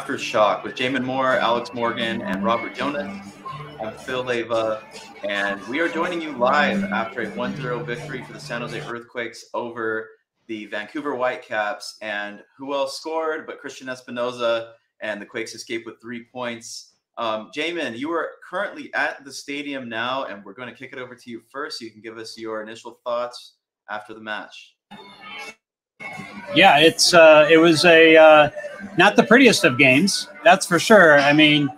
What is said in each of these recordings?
Aftershock with Jamon Moore, Alex Morgan, and Robert Jonas. I'm Phil Levya, and we are joining you live after a 1-0 victory for the San Jose Earthquakes over the Vancouver Whitecaps. And who else scored but Cristian Espinoza and the Quakes escaped with three points. Um, Jamon, you are currently at the stadium now, and we're going to kick it over to you first so you can give us your initial thoughts after the match. Yeah, it's uh, it was a uh, not the prettiest of games, that's for sure. I mean,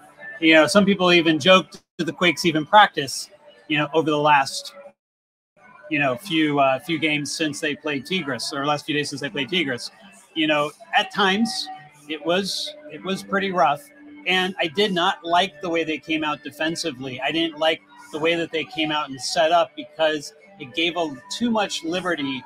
you know, some people even joked to the Quakes even practice, you know, over the last you know few uh, few games since they played Tigres or last few days since they played Tigres. You know, at times it was it was pretty rough, and I did not like the way they came out defensively. I didn't like the way that they came out and set up because it gave a, too much liberty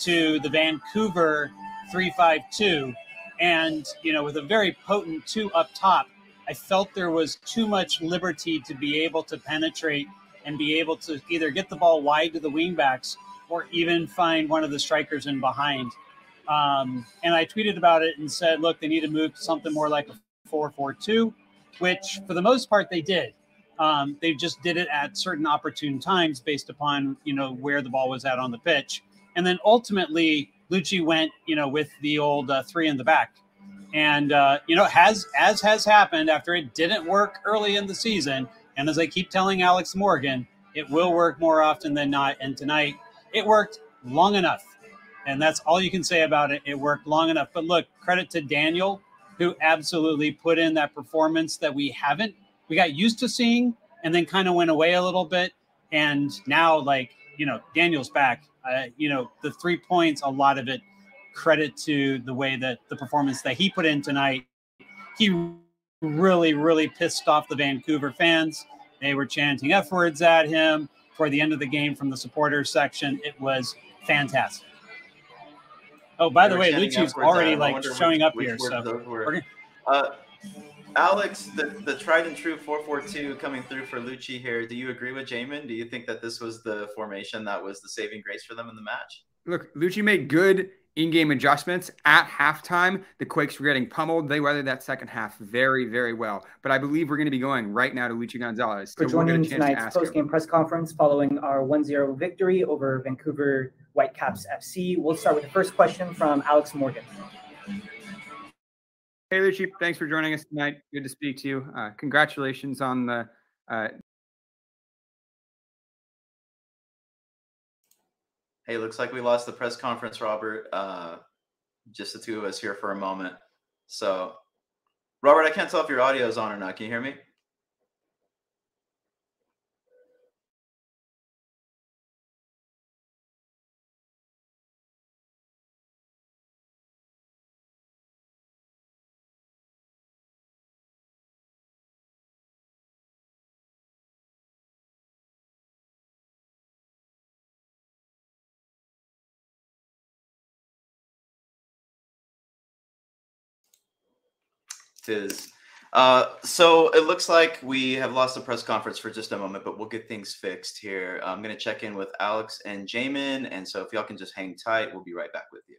to the Vancouver 352 and you know with a very potent two up top I felt there was too much liberty to be able to penetrate and be able to either get the ball wide to the wingbacks or even find one of the strikers in behind. Um, and I tweeted about it and said, look, they need to move to something more like a 4 4 2, which for the most part they did. Um, they just did it at certain opportune times based upon, you know, where the ball was at on the pitch. And then ultimately, Luchi went, you know, with the old uh, three in the back. And, uh, you know, has as has happened after it didn't work early in the season, and as I keep telling Alex Morgan, it will work more often than not. And tonight, it worked long enough. And that's all you can say about it. It worked long enough. But look, credit to Daniel, who absolutely put in that performance that we haven't, we got used to seeing and then kind of went away a little bit. And now, like, you know, Daniel's back. Uh, you know, the three points, a lot of it credit to the way that the performance that he put in tonight. He really, really pissed off the Vancouver fans. They were chanting F words at him for the end of the game from the supporters section. It was fantastic. Oh, by They the way, Luchi's already at him. I like showing which- up which here. So we're Uh, Alex, the, the tried and true 442 coming through for Luchi here. Do you agree with Jamon? Do you think that this was the formation that was the saving grace for them in the match? Look, Luchi made good in-game adjustments at halftime. The Quakes were getting pummeled. They weathered that second half very, very well. But I believe we're going to be going right now to Luchi Gonzalez. for So we'll get joining a chance to tonight's post-game press conference following our 1-0 victory over Vancouver Whitecaps FC. We'll start with the first question from Alex Morgan. Hey, Luchi, thanks for joining us tonight. Good to speak to you. Uh, congratulations on the uh, Hey, looks like we lost the press conference, Robert. Uh, just the two of us here for a moment. So, Robert, I can't tell if your audio is on or not. Can you hear me? Tis. Uh, so it looks like we have lost the press conference for just a moment, but we'll get things fixed here. I'm going to check in with Alex and Jamin. And so if y'all can just hang tight, we'll be right back with you.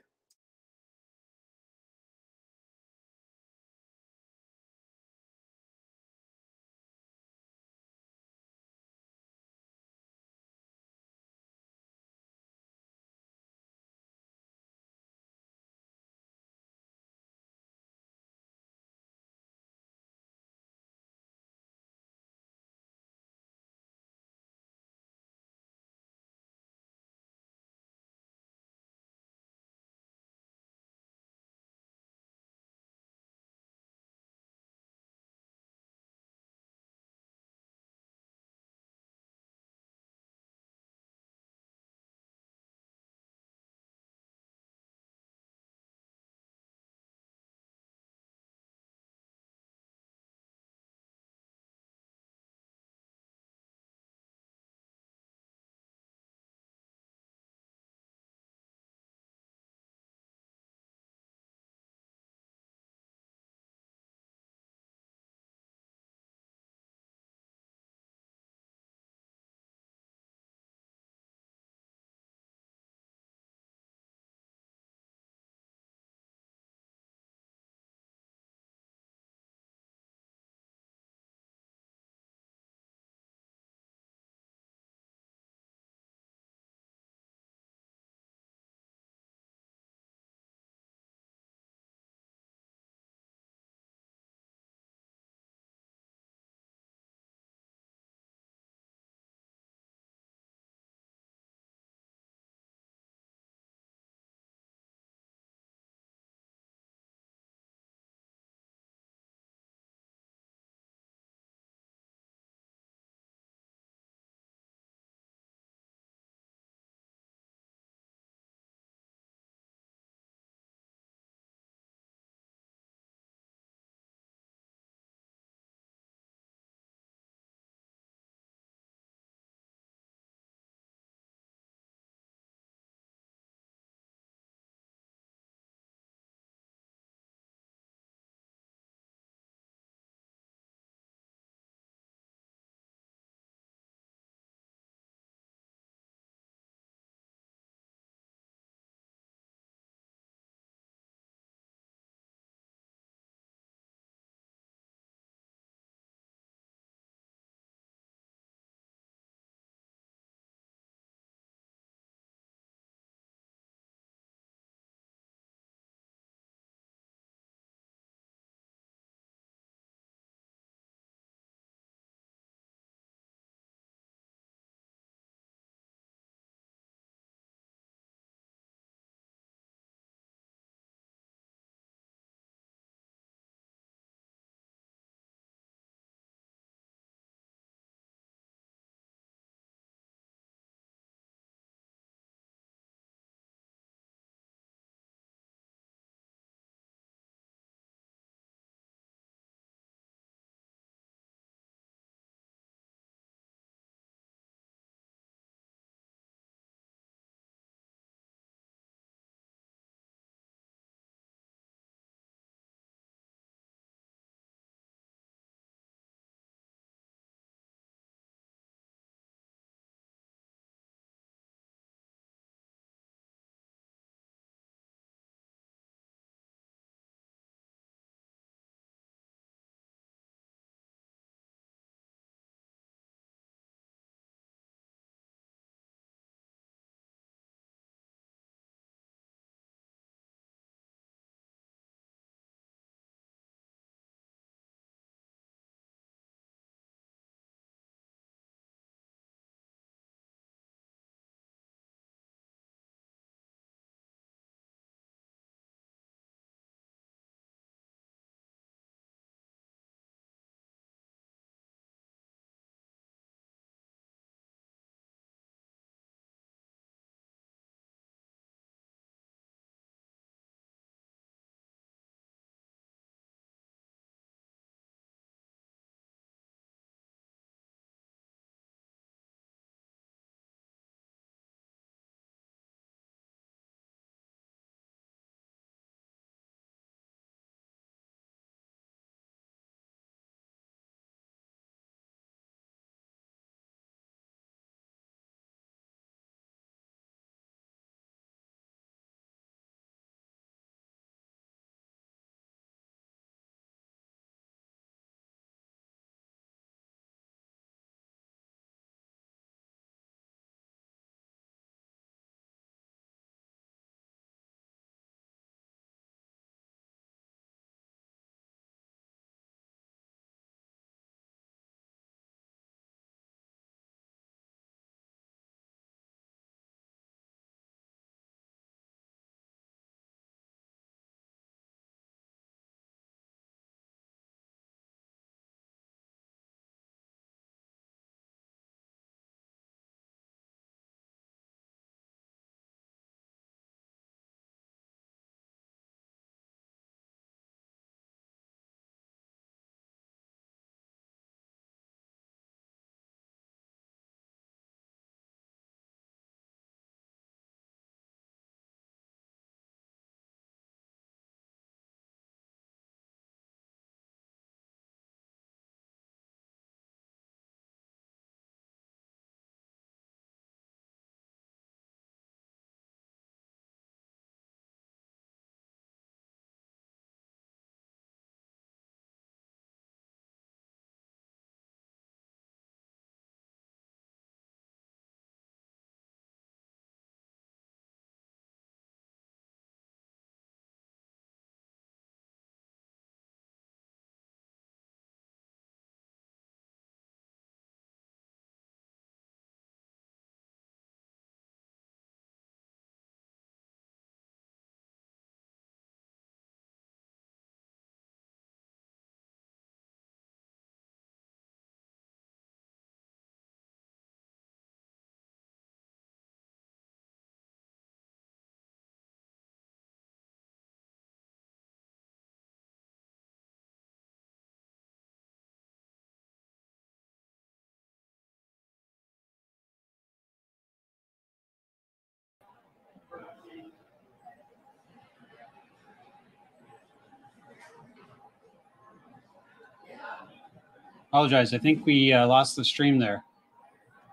Apologize. I think we uh, lost the stream there,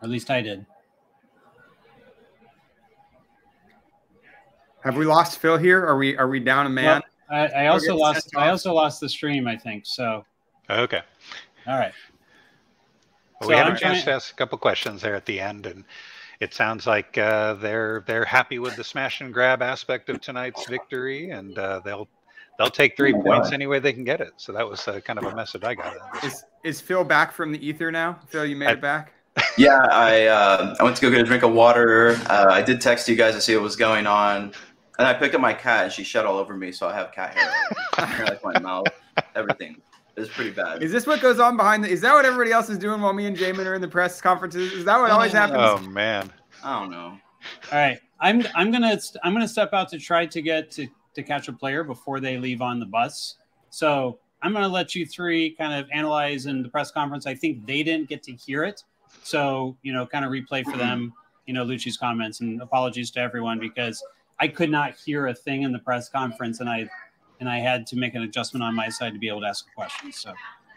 or at least I did. Have we lost Phil here? Are we are we down a man? Well, I, I also lost. I also lost the stream. I think so. Okay. All right. Well, So we had I'm a chance trying- to ask a couple questions there at the end, and it sounds like uh, they're they're happy with the smash and grab aspect of tonight's victory, and uh, they'll they'll take three points God. any way they can get it. So that was uh, kind of a message I got. out of this. Is is Phil back from the ether now? Phil, you made I- it back. Yeah, I uh, I went to go get a drink of water. Uh, I did text you guys to see what was going on, and I picked up my cat, and she shed all over me, so I have cat hair, hair like my mouth, everything. It's pretty bad. Is this what goes on behind the? Is that what everybody else is doing while me and Jamon are in the press conferences? Is that what always happens? Oh man, I don't know. All right. I'm I'm gonna I'm gonna step out to try to get to to catch a player before they leave on the bus. So I'm gonna let you three kind of analyze in the press conference. I think they didn't get to hear it, so you know, kind of replay for them. You know, Luchi's comments and apologies to everyone because I could not hear a thing in the press conference, and I and I had to make an adjustment on my side to be able to ask a question. So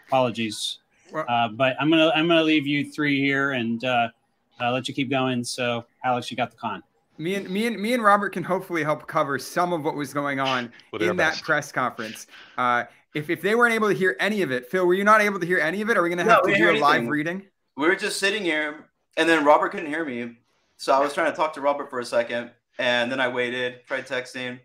apologies. Uh, but I'm gonna I'm gonna leave you three here and uh, uh, let you keep going. So Alex, you got the con. Me and me and me and Robert can hopefully help cover some of what was going on We'll in that press conference. If if they weren't able to hear any of it, Phil, were you not able to hear any of it? Are we going to have we to do a live reading? We were just sitting here, and then Robert couldn't hear me, so I was trying to talk to Robert for a second, and then I waited, tried texting.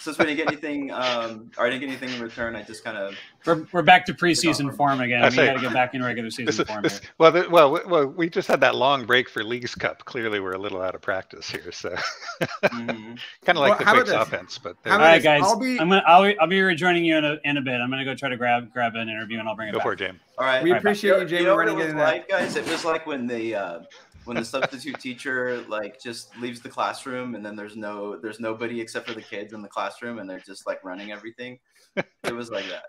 Since we didn't get anything, um, or I didn't get anything in return, I just kind of We're, we're back to preseason form again. I We say- got to get back in regular season This form. this, Here. well, the, well, we- well, we just had that long break for Leagues Cup. Clearly, we're a little out of practice here, so mhm. kind of like Well, the how Quakes offense. But How All there- about right, this? guys. I'll be- I'm gonna I'll, I'll be rejoining you in a, in a bit. I'm gonna go try to grab grab an interview and I'll bring it go back. for it, James. All right. We Right, appreciate you, James. you know what it running was in that. like, guys? It was like when the uh, when the substitute teacher like just leaves the classroom, and then there's no there's nobody except for the kids in the classroom, and they're just like running everything. It was like that.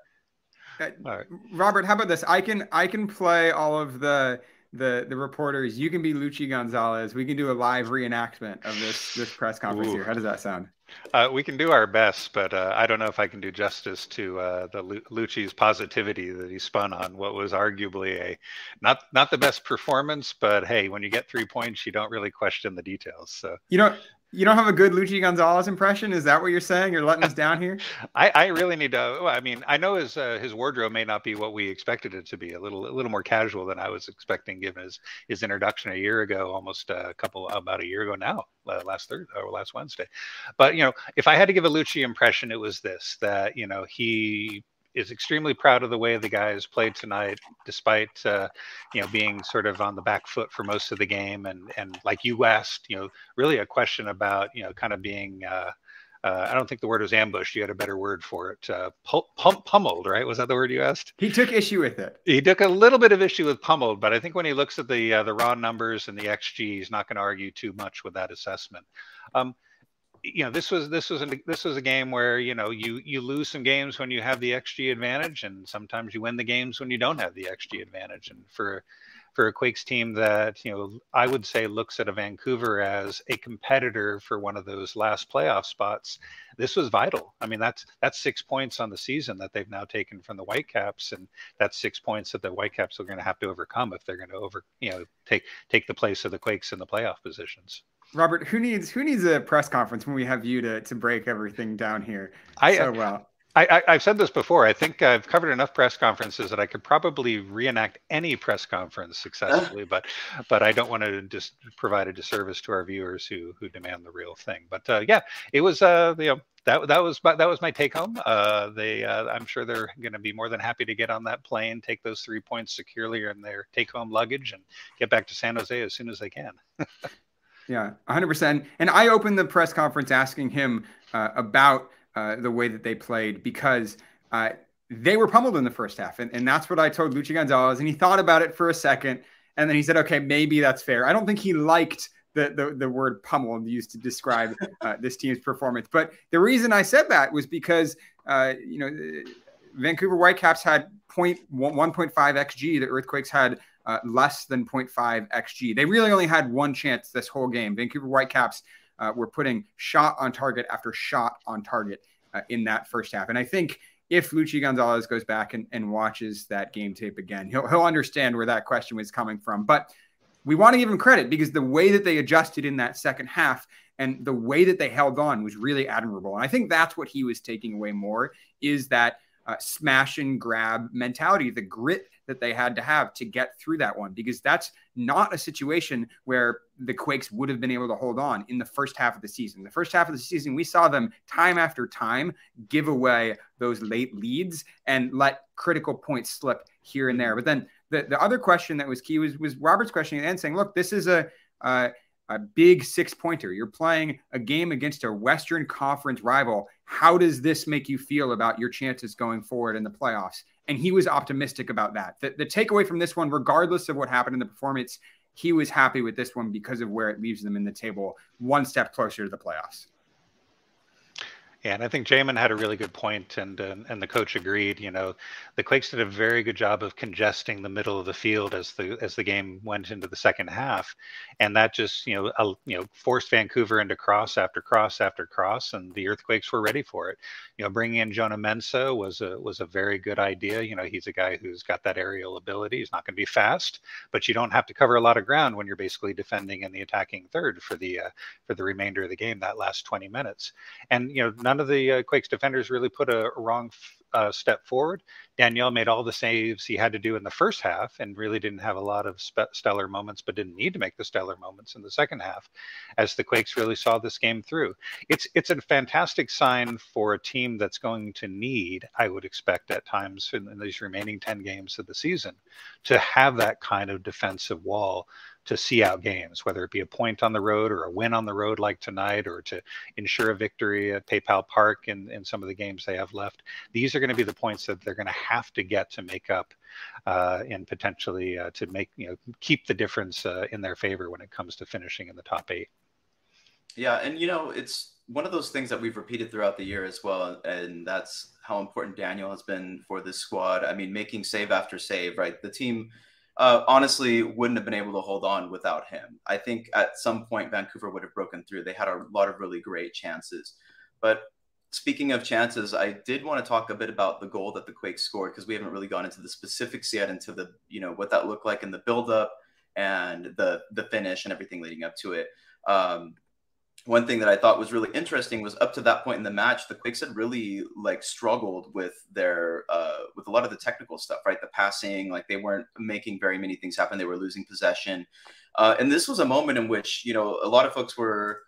Uh, all right. Robert, how about this? I can I can play all of the the the reporters. You can be Luchi Gonzalez. We can do a live reenactment of this this press conference Ooh. here. How does that sound? Uh, we can do our best, but uh, I don't know if I can do justice to uh, the Lu- Luchi's positivity that he spun on what was arguably a not not the best performance. But hey, when you get three points, you don't really question the details. So You don't you don't have a good Luchi Gonzalez impression? Is that what you're saying? You're letting us down here? I, I really need to. I mean, I know his uh, his wardrobe may not be what we expected it to be. A little a little more casual than I was expecting, given his his introduction a year ago, almost a couple about a year ago now, uh, last third or last Wednesday. But you know, if I had to give a Luchi impression, it was this: that you know he is extremely proud of the way the guys played tonight, despite uh, you know being sort of on the back foot for most of the game, and and like you asked, you know, really a question about you know kind of being. Uh, uh, I don't think the word was ambushed. You had a better word for it. Uh, pu- pum- pummeled, right? Was that the word you asked? He took issue with it. He took a little bit of issue with pummeled, but I think when he looks at the uh, the raw numbers and the xG, he's not going to argue too much with that assessment. Um, you know, this was this was a, this was a game where you know you you lose some games when you have the xG advantage, and sometimes you win the games when you don't have the xG advantage. And for for a Quakes team that you know I would say looks at a Vancouver as a competitor for one of those last playoff spots, this was vital. I mean that's that's six points on the season that they've now taken from the Whitecaps, and that's six points that the Whitecaps are going to have to overcome if they're going to over you know take take the place of the Quakes in the playoff positions. Robert, who needs who needs a press conference when we have you to to break everything down here I, so well? I, I've said this before. I think I've covered enough press conferences that I could probably reenact any press conference successfully, but but I don't want to just provide a disservice to our viewers who who demand the real thing. But uh, yeah, it was uh, you know that that was my, that was my take home. Uh, they uh, I'm sure they're going to be more than happy to get on that plane, take those three points securely in their take home luggage, and get back to San Jose as soon as they can. Yeah, 100%. And I opened the press conference asking him uh, about uh, the way that they played because uh, they were pummeled in the first half. And, and that's what I told Luchi Gonzalez. And he thought about it for a second. And then he said, okay, maybe that's fair. I don't think he liked the, the, the word pummeled used to describe uh, this team's performance. But the reason I said that was because, uh, you know, Vancouver Whitecaps had 1.5 XG. The Earthquakes had uh, less than 0.5 xg. They really only had one chance this whole game. Vancouver Whitecaps uh, were putting shot on target after shot on target uh, in that first half. And I think if Luchi Gonzalez goes back and, and watches that game tape again, he'll he'll understand where that question was coming from. But we want to give him credit because the way that they adjusted in that second half and the way that they held on was really admirable. And I think that's what he was taking away more is that uh, smash and grab mentality, the grit that they had to have to get through that one, because that's not a situation where the Quakes would have been able to hold on in the first half of the season. The first half of the season, we saw them time after time give away those late leads and let critical points slip here and there. But then the, the other question that was key was, was Robert's question and saying, look, this is a, uh, a big six pointer. You're playing a game against a Western Conference rival. How does this make you feel about your chances going forward in the playoffs? And he was optimistic about that. The, the takeaway from this one, regardless of what happened in the performance, he was happy with this one because of where it leaves them in the table, one step closer to the playoffs. Yeah, and I think Jamon had a really good point, and, and the coach agreed. You know, the Quakes did a very good job of congesting the middle of the field as the as the game went into the second half, and that just you know you know forced Vancouver into cross after cross after cross, and the Earthquakes were ready for it. You know, bringing in Jonah Mensah was a was a very good idea. You know, he's a guy who's got that aerial ability. He's not going to be fast, but you don't have to cover a lot of ground when you're basically defending in the attacking third for the uh, for the remainder of the game that last 20 minutes, and you know none of the uh, Quakes defenders really put a wrong uh, step forward. Daniel made all the saves he had to do in the first half and really didn't have a lot of spe- stellar moments, but didn't need to make the stellar moments in the second half as the Quakes really saw this game through. It's, it's a fantastic sign for a team that's going to need, I would expect at times in, in these remaining 10 games of the season, to have that kind of defensive wall to see out games, whether it be a point on the road or a win on the road like tonight, or to ensure a victory at PayPal Park in, in some of the games they have left. These are going to be the points that they're going to have to get to make up uh, and potentially uh, to make, you know, keep the difference uh, in their favor when it comes to finishing in the top eight. Yeah. And, you know, it's one of those things that we've repeated throughout the year as well. And that's how important Daniel has been for this squad. I mean, making save after save, right? The team uh, honestly wouldn't have been able to hold on without him. I think at some point Vancouver would have broken through. They had a lot of really great chances. But speaking of chances, I did want to talk a bit about the goal that the Quakes scored because we haven't really gone into the specifics yet, into the you know what that looked like in the buildup and the the finish and everything leading up to it. Um, one thing that I thought was really interesting was up to that point in the match, the Quakes had really like struggled with their uh, with a lot of the technical stuff, right? The passing, like they weren't making very many things happen. They were losing possession, uh, and this was a moment in which you know a lot of folks were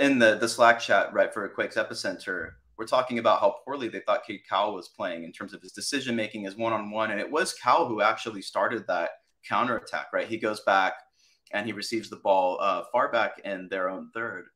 in the the Slack chat, right, for Quakes Epicenter. We're talking about how poorly they thought Cade Cowell was playing in terms of his decision making, his one on one, and it was Cowell who actually started that counter attack, right? He goes back and he receives the ball uh, far back in their own third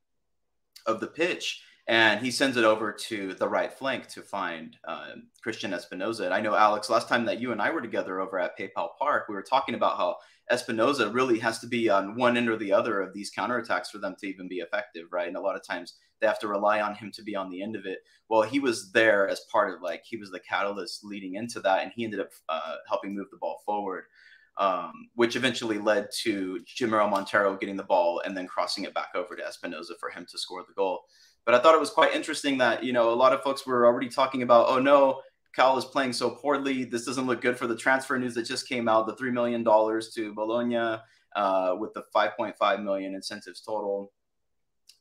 of the pitch. And he sends it over to the right flank to find uh, Cristian Espinoza. And I know, Alex, last time that you and I were together over at PayPal Park, we were talking about how Espinoza really has to be on one end or the other of these counterattacks for them to even be effective, right? And a lot of times they have to rely on him to be on the end of it. Well, he was there as part of like he was the catalyst leading into that, and he ended up uh, helping move the ball forward um, which eventually led to Jamiro Monteiro getting the ball and then crossing it back over to Espinoza for him to score the goal. But I thought it was quite interesting that, you know, a lot of folks were already talking about, oh no, Cowell is playing so poorly. This doesn't look good for the transfer news that just came out, the $3 million to Bologna uh, with the 5.5 million incentives total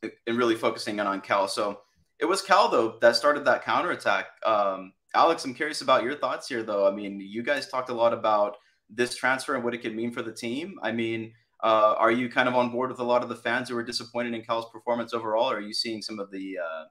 and really focusing in on Cowell. So it was Cowell though that started that counterattack. Um, Alex, I'm curious about your thoughts here though. I mean, you guys talked a lot about this transfer and what it could mean for the team. I mean, uh, are you kind of on board with a lot of the fans who were disappointed in Cowell's performance overall? Or are you seeing some of the uh,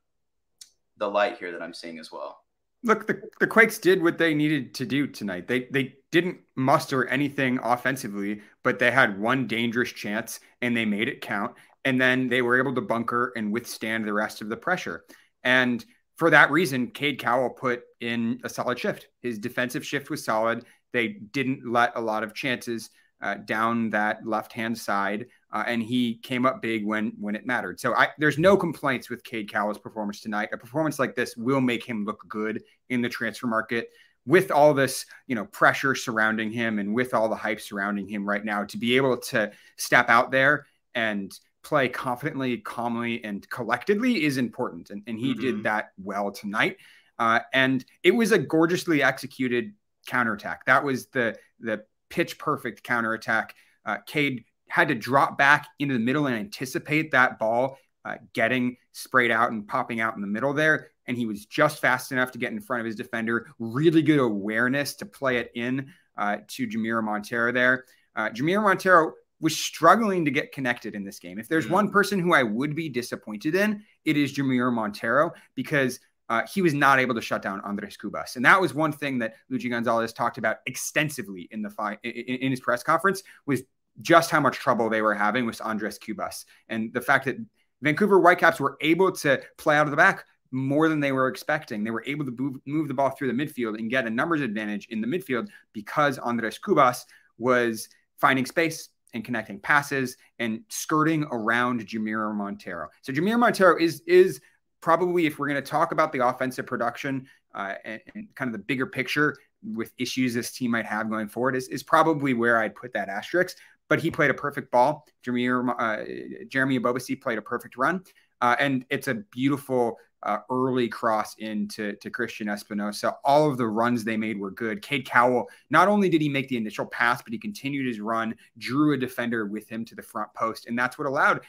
the light here that I'm seeing as well? Look, the, the Quakes did what they needed to do tonight. They they didn't muster anything offensively, but they had one dangerous chance and they made it count. And then they were able to bunker and withstand the rest of the pressure. And for that reason, Cade Cowell put in a solid shift. His defensive shift was solid. They didn't let a lot of chances uh, down that left hand side, uh, and he came up big when when it mattered. So I, there's no complaints with Cade Cowell's performance tonight. A performance like this will make him look good in the transfer market. With all this, you know, pressure surrounding him, and with all the hype surrounding him right now, to be able to step out there and play confidently, calmly, and collectedly is important. And, and he mm-hmm. did that well tonight. Uh, and it was a gorgeously executed counterattack. That was the the pitch perfect counterattack. Uh, Cade had to drop back into the middle and anticipate that ball uh, getting sprayed out and popping out in the middle there. And he was just fast enough to get in front of his defender. Really good awareness to play it in uh, to Jamiro Monteiro there. Uh, Jamiro Monteiro was struggling to get connected in this game. If there's one mm. person who I would be disappointed in, it is Jamiro Monteiro because uh, he was not able to shut down Andres Cubas. And that was one thing that Luchi Gonzalez talked about extensively in the fi- in, in his press conference was just how much trouble they were having with Andres Cubas and the fact that Vancouver Whitecaps were able to play out of the back more than they were expecting. They were able to move, move the ball through the midfield and get a numbers advantage in the midfield because Andres Cubas was finding space and connecting passes and skirting around Jamiro Monteiro. So Jamiro Monteiro is is probably if we're going to talk about the offensive production uh, and, and, kind of the bigger picture with issues this team might have going forward is, is probably where I'd put that asterisk. But he played a perfect ball. Jeremy, uh, Jeremy played a perfect run. Uh, and it's a beautiful uh, early cross into to Cristian Espinoza. All of the runs they made were good. Cade Cowell, not only did he make the initial pass, but he continued his run, drew a defender with him to the front post. And that's what allowed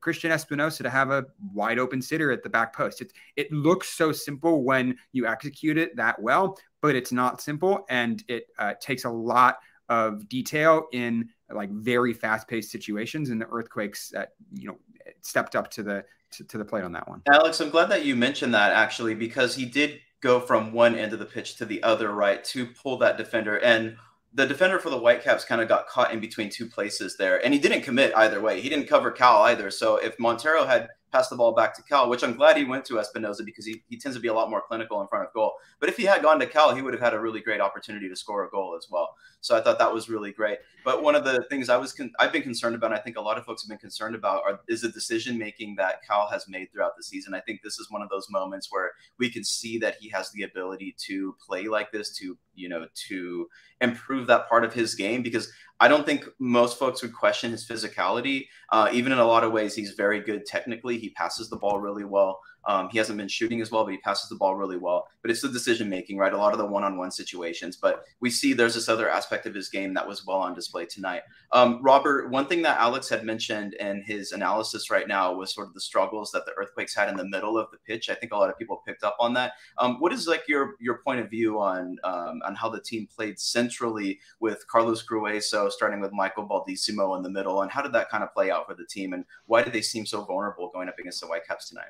Cristian Espinoza to have a wide open sitter at the back post. It, it looks so simple when you execute it that well, but it's not simple. And it uh, takes a lot of detail in like very fast paced situations. And the Earthquakes, uh, you know, stepped up to the to, to the plate on that one. Alex, I'm glad that you mentioned that actually because he did go from one end of the pitch to the other, right, to pull that defender. And the defender for the Whitecaps kind of got caught in between two places there, and he didn't commit either way. He didn't cover Cowell either. So if Monteiro had pass the ball back to Cowell, which I'm glad he went to Espinoza because he, he tends to be a lot more clinical in front of goal. But if he had gone to Cowell, he would have had a really great opportunity to score a goal as well. So I thought that was really great. But one of the things I was con- I've been concerned about, and I think a lot of folks have been concerned about, are, is the decision making that Cowell has made throughout the season. I think this is one of those moments where we can see that he has the ability to play like this, to you know, to improve that part of his game because I don't think most folks would question his physicality. Uh, even in a lot of ways, he's very good technically. He passes the ball really well. Um, he hasn't been shooting as well, but he passes the ball really well. But it's the decision making, right? A lot of the one on one situations. But we see there's this other aspect of his game that was well on display tonight. Um, Robert, one thing that Alex had mentioned in his analysis right now was sort of the struggles that the Earthquakes had in the middle of the pitch. I think a lot of people picked up on that. Um, what is like your your point of view on um, on how the team played centrally with Carlos Gruezo starting with Michael Baldisimo in the middle, and how did that kind of play out for the team, and why did they seem so vulnerable going up against the Whitecaps tonight?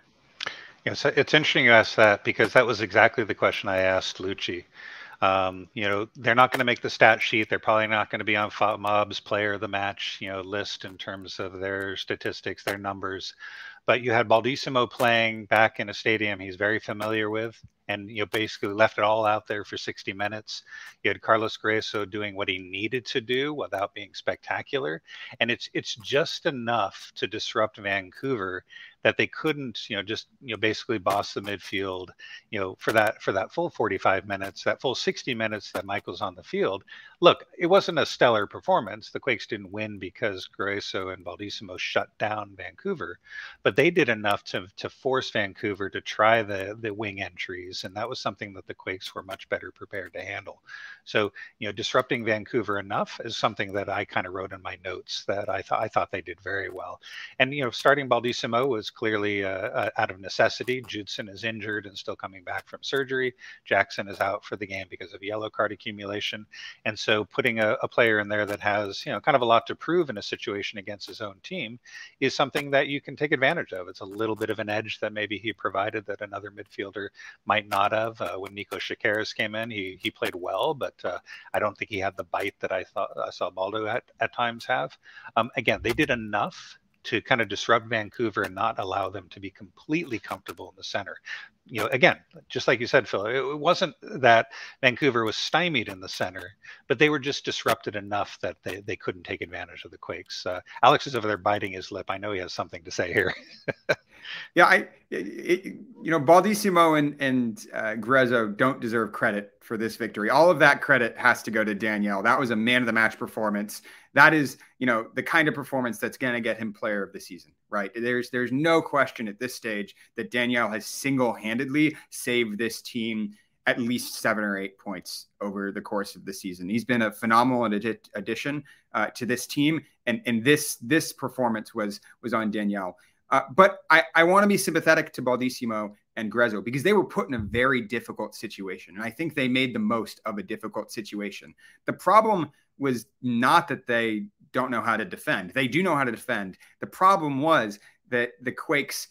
Yes, it's interesting you asked that because that was exactly the question I asked Luchi. Um, you know, they're not going to make the stat sheet. They're probably not going to be on Mob's player of the match, you know, list in terms of their statistics, their numbers. But you had Baldisimo playing back in a stadium he's very familiar with, and you know basically left it all out there for 60 minutes. You had Carlos Gruezo doing what he needed to do without being spectacular, and it's it's just enough to disrupt Vancouver that they couldn't, you know, just you know basically boss the midfield, you know, for that for that full 45 minutes, that full 60 minutes that Michael's on the field. Look, it wasn't a stellar performance. The Quakes didn't win because Gruezo and Baldisimo shut down Vancouver, but they did enough to to force Vancouver to try the the wing entries, and that was something that the Quakes were much better prepared to handle. So, you know, disrupting Vancouver enough is something that I kind of wrote in my notes that I thought I thought they did very well. And you know, starting Baldisimo was clearly uh, uh, out of necessity. Judson is injured and still coming back from surgery. Jackson is out for the game because of yellow card accumulation. And so putting a, a, player in there that has, you know, kind of a lot to prove in a situation against his own team is something that you can take advantage of. It's a little bit of an edge that maybe he provided that another midfielder might not have. Uh, when Niko Tsakiris came in, he, he played well, but uh, I don't think he had the bite that I thought I saw Baldo at, at times have. Um, again, they did enough to kind of disrupt Vancouver and not allow them to be completely comfortable in the center. You know, again, just like you said, Phil, it wasn't that Vancouver was stymied in the center, but they were just disrupted enough that they, they couldn't take advantage of the Quakes. Uh, Alex is over there biting his lip. I know he has something to say here. Yeah, I, it, you know, Baldisimo and and uh, Gruezo don't deserve credit for this victory. All of that credit has to go to Daniel. That was a man of the match performance. That is, you know, the kind of performance that's going to get him player of the season, right? There's there's no question at this stage that Daniel has single handedly saved this team at least seven or eight points over the course of the season. He's been a phenomenal addition uh, to this team, and and this this performance was was on Daniel. Uh, but I, I want to be sympathetic to Baldisimo and Gruezo because they were put in a very difficult situation. And I think they made the most of a difficult situation. The problem was not that they don't know how to defend, they do know how to defend. The problem was that the Quakes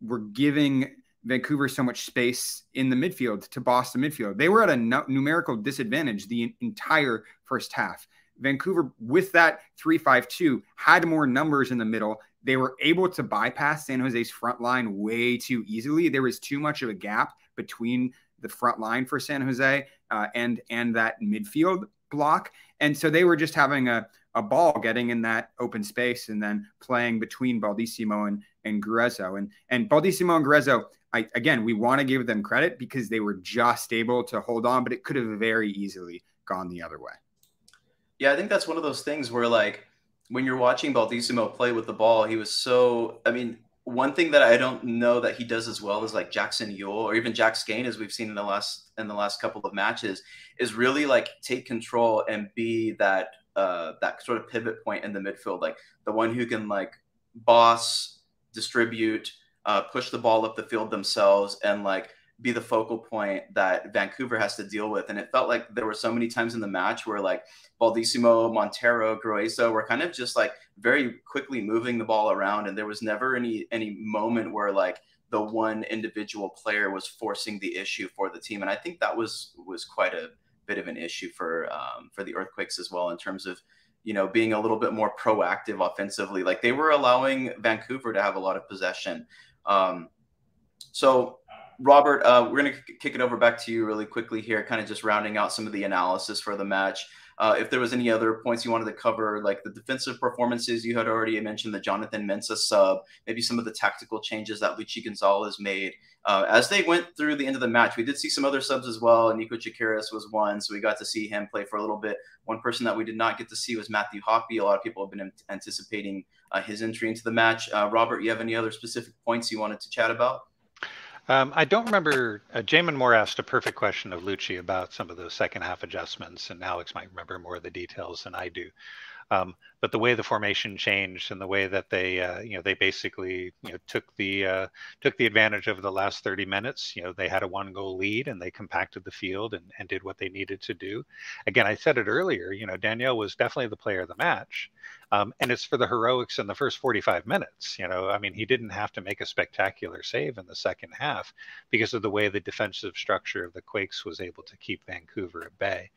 were giving Vancouver so much space in the midfield to Boston midfield. They were at a numerical disadvantage the entire first half. Vancouver, with that 3 5 2, had more numbers in the middle they were able to bypass San Jose's front line way too easily. There was too much of a gap between the front line for San Jose uh, and and that midfield block, and so they were just having a a ball getting in that open space and then playing between Baldisimo and and Gruezo and and Baldisimo and Gruezo. I, again, we want to give them credit because they were just able to hold on, but it could have very easily gone the other way. Yeah, I think that's one of those things where like when you're watching Baldisimo play with the ball, he was so. I mean, one thing that I don't know that he does as well as like Jackson Yueill or even Jack Skahan, as we've seen in the last in the last couple of matches, is really like take control and be that uh, that sort of pivot point in the midfield, like the one who can like boss, distribute, uh, push the ball up the field themselves, and like be the focal point that Vancouver has to deal with. And it felt like there were so many times in the match where like Baldisimo, Monteiro, Gruezo were kind of just like very quickly moving the ball around. And there was never any any moment where like the one individual player was forcing the issue for the team. And I think that was was quite a bit of an issue for um, for the Earthquakes as well in terms of you know being a little bit more proactive offensively. Like they were allowing Vancouver to have a lot of possession. Um, so Robert, uh, we're going to kick it over back to you really quickly here, kind of just rounding out some of the analysis for the match. Uh, if there was any other points you wanted to cover, like the defensive performances, you had already mentioned the Jonathan Mensah sub, maybe some of the tactical changes that Luchi Gonzalez made. Uh, as they went through the end of the match, we did see some other subs as well. Niko Tsakiris was one, so we got to see him play for a little bit. One person that we did not get to see was Matthew Hoppe. A lot of people have been anticipating uh, his entry into the match. Uh, Robert, you have any other specific points you wanted to chat about? Um, I don't remember. Uh, Jamon Moore asked a perfect question of Luchi about some of those second half adjustments, and Alex might remember more of the details than I do. Um, but the way the formation changed and the way that they, uh, you know, they basically, you know, took the uh, took the advantage of the last 30 minutes. You know, they had a one goal lead and they compacted the field and, and did what they needed to do. Again, I said it earlier. You know, Daniel was definitely the player of the match, um, and it's for the heroics in the first 45 minutes. You know, I mean, he didn't have to make a spectacular save in the second half because of the way the defensive structure of the Quakes was able to keep Vancouver at bay.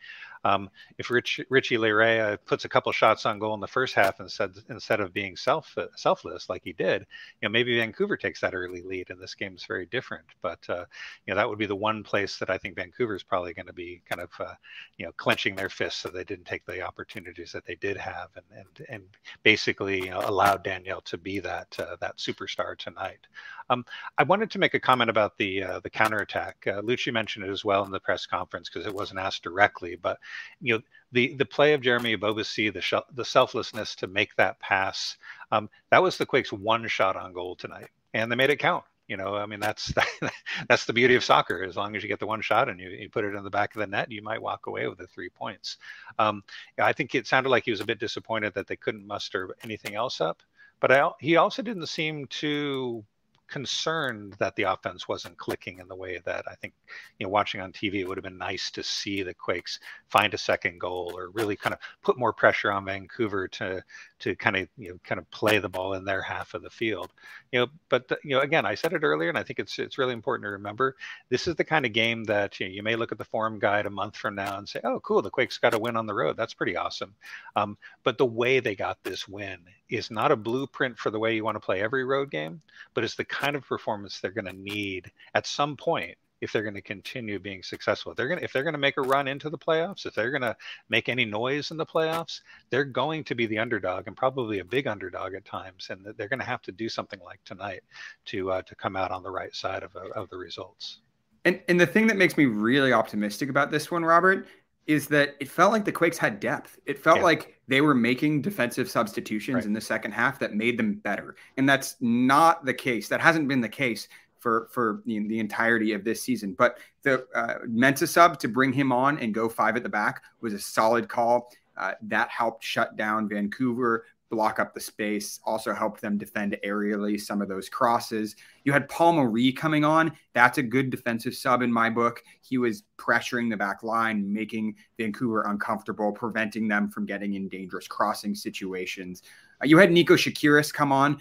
Um, if Rich, Richie Laryea puts a couple shots on goal in the first half instead instead of being self selfless like he did, you know, maybe Vancouver takes that early lead and this game is very different. But uh, you know, that would be the one place that I think Vancouver is probably going to be kind of uh, you know clenching their fists so they didn't take the opportunities that they did have and and and basically you know, allowed Daniel to be that uh, that superstar tonight. Um, I wanted to make a comment about the uh, the counterattack. Uh, Luchi mentioned it as well in the press conference because it wasn't asked directly, but you know the the play of Jeremy Ebobisse, the the selflessness to make that pass, um, that was the Quakes' one shot on goal tonight, and they made it count. You know, I mean, that's that's the beauty of soccer. As long as you get the one shot and you, you put it in the back of the net, you might walk away with the three points. Um, I think it sounded like he was a bit disappointed that they couldn't muster anything else up, but I, he also didn't seem to concerned that the offense wasn't clicking in the way that I think, you know, watching on TV, it would have been nice to see the Quakes find a second goal or really kind of put more pressure on Vancouver to to kind of you know kind of play the ball in their half of the field. You know, but the, you know, again, I said it earlier, and I think it's it's really important to remember. This is the kind of game that you, know, you may look at the form guide a month from now and say, "Oh, cool, the Quakes got a win on the road. That's pretty awesome." Um, but the way they got this win is not a blueprint for the way you want to play every road game, but it's the kind of performance they're going to need at some point if they're going to continue being successful. If they're going to, if they're going to make a run into the playoffs, if they're going to make any noise in the playoffs, they're going to be the underdog and probably a big underdog at times, and they're going to have to do something like tonight to uh, to come out on the right side of, of the results. And and the thing that makes me really optimistic about this one, Robert, is that it felt like the Quakes had depth. It felt yeah. like they were making defensive substitutions right. in the second half that made them better. And that's not the case. That hasn't been the case for for the, the entirety of this season. But the uh, Mensah sub to bring him on and go five at the back was a solid call. Uh, that helped shut down Vancouver, block up the space, also helped them defend aerially some of those crosses. You had Paul Marie coming on. That's a good defensive sub in my book. He was pressuring the back line, making Vancouver uncomfortable, preventing them from getting in dangerous crossing situations. Uh, you had Niko Tsakiris come on.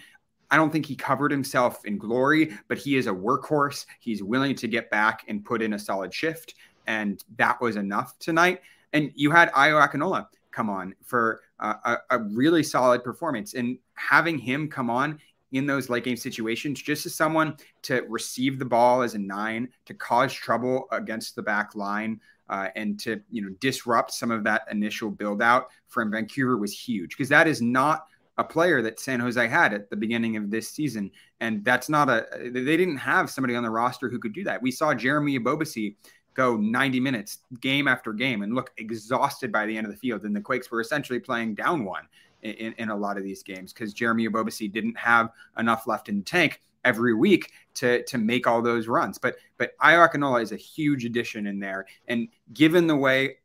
I don't think he covered himself in glory, but he is a workhorse. He's willing to get back and put in a solid shift. And that was enough tonight. And you had Ayo Akinola come on for uh, a, a, really solid performance. And having him come on in those late game situations, just as someone to receive the ball as a nine, to cause trouble against the back line, uh, and to you know disrupt some of that initial build out from Vancouver was huge because that is not a player that San Jose had at the beginning of this season, and that's not a they didn't have somebody on the roster who could do that. We saw Jeremy Ebobisse go 90 minutes game after game and look exhausted by the end of the field. And the Quakes were essentially playing down one in, in a lot of these games because Jeremy Ebobisse didn't have enough left in the tank every week to to make all those runs. But but Ayo Akinola is a huge addition in there. And given the way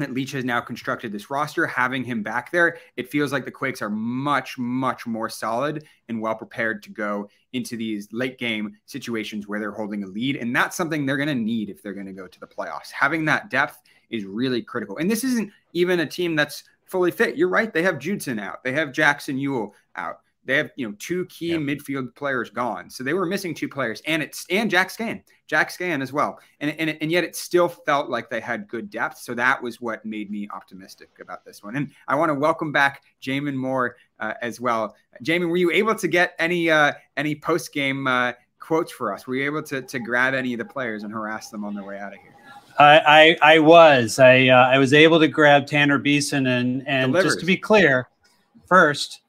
that Leach has now constructed this roster, having him back there, it feels like the Quakes are much, much more solid and well prepared to go into these late game situations where they're holding a lead. And that's something they're going to need if they're going to go to the playoffs. Having that depth is really critical. And this isn't even a team that's fully fit. You're right. They have Judson out, they have Jackson Yueill out. They have you know two key yep. midfield players gone, so they were missing two players, and it's and Jack Skahan, Jack Skahan as well, and and and yet it still felt like they had good depth. So that was what made me optimistic about this one. And I want to welcome back Jamon Moore uh, as well. Jamon, were you able to get any uh, any post game uh, quotes for us? Were you able to to grab any of the players and harass them on their way out of here? I, I, I was I uh, I was able to grab Tanner Beason and and Delivers. just to be clear, first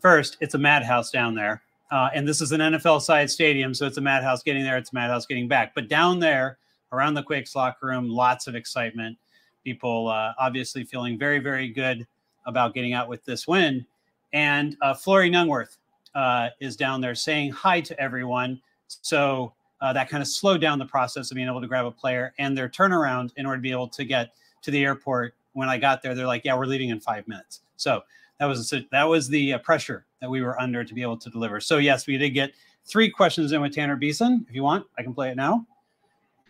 first, it's a madhouse down there. Uh, and this is an NFL side stadium, so it's a madhouse getting there, it's a madhouse getting back. But down there, around the Quakes locker room, lots of excitement. People uh, obviously feeling very, very good about getting out with this win. And uh, Florian Jungwirth uh, is down there saying hi to everyone. So uh, that kind of slowed down the process of being able to grab a player and their turnaround in order to be able to get to the airport. When I got there, they're like, "Yeah, we're leaving in five minutes." So that was that was the uh, pressure that we were under to be able to deliver. So yes, we did get three questions in with Tanner Beason. If you want, I can play it now.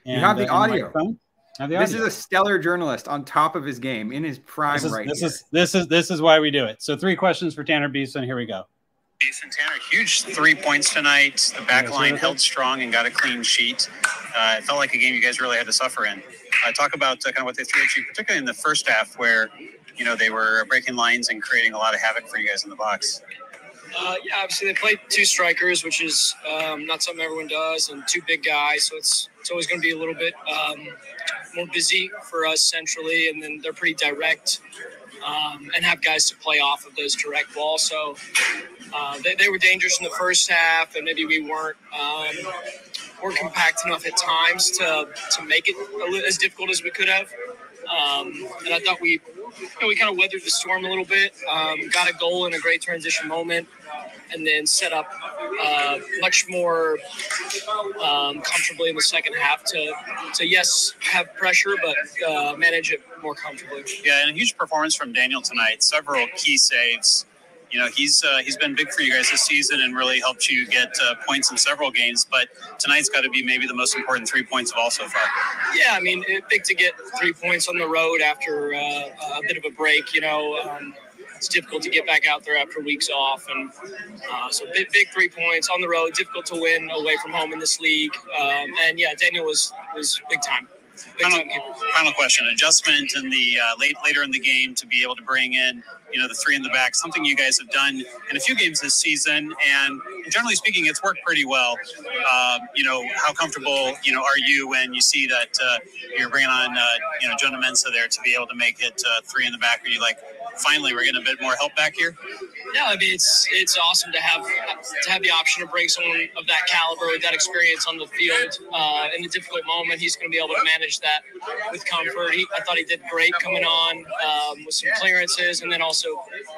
And, you have the uh, audio. Have the this is a stellar journalist on top of his game in his prime this is, right this here. is this is this is why we do it. So three questions for Tanner Beason. Here we go. Jason Tanner, huge three points tonight. The back line held strong and got a clean sheet. Uh, it felt like a game you guys really had to suffer in. Uh, talk about uh, kind of what they threw at you, particularly in the first half, where you know they were breaking lines and creating a lot of havoc for you guys in the box. Uh, yeah, obviously they play two strikers, which is um, not something everyone does, and two big guys. So it's it's always going to be a little bit um, more busy for us centrally, and then they're pretty direct um, and have guys to play off of those direct balls. So uh, they, they, were dangerous in the first half, and maybe we weren't um, weren't compact enough at times to to make it as difficult as we could have. Um, and I thought we, you know, we kind of weathered the storm a little bit. Um, got a goal in a great transition moment, and then set up uh, much more um, comfortably in the second half to, to yes, have pressure, but uh, manage it more comfortably. Yeah, and a huge performance from Daniel tonight. Several key saves you know he's uh, he's been big for you guys this season and really helped you get uh, points in several games. But tonight's got to be maybe the most important three points of all so far. Yeah, I mean, big to get three points on the road after uh, a bit of a break. You know. Um, it's difficult to get back out there after weeks off, and uh, so big, big three points on the road. Difficult to win away from home in this league, um, and yeah, Daniel was was big time Final, final question: adjustment in the uh, late later in the game to be able to bring in, you know, the three in the back. Something you guys have done in a few games this season, and generally speaking, it's worked pretty well. Uh, you know, how comfortable you know are you when you see that uh, you're bringing on uh, you know Jonah Mensah there to be able to make it uh, three in the back? Are you like, finally, we're getting a bit more help back here? Yeah, I mean it's it's awesome to have to have the option to bring someone of that caliber with that experience on the field uh, in a difficult moment. He's going to be able to manage that with comfort. He, I thought he did great coming on um, with some clearances and then also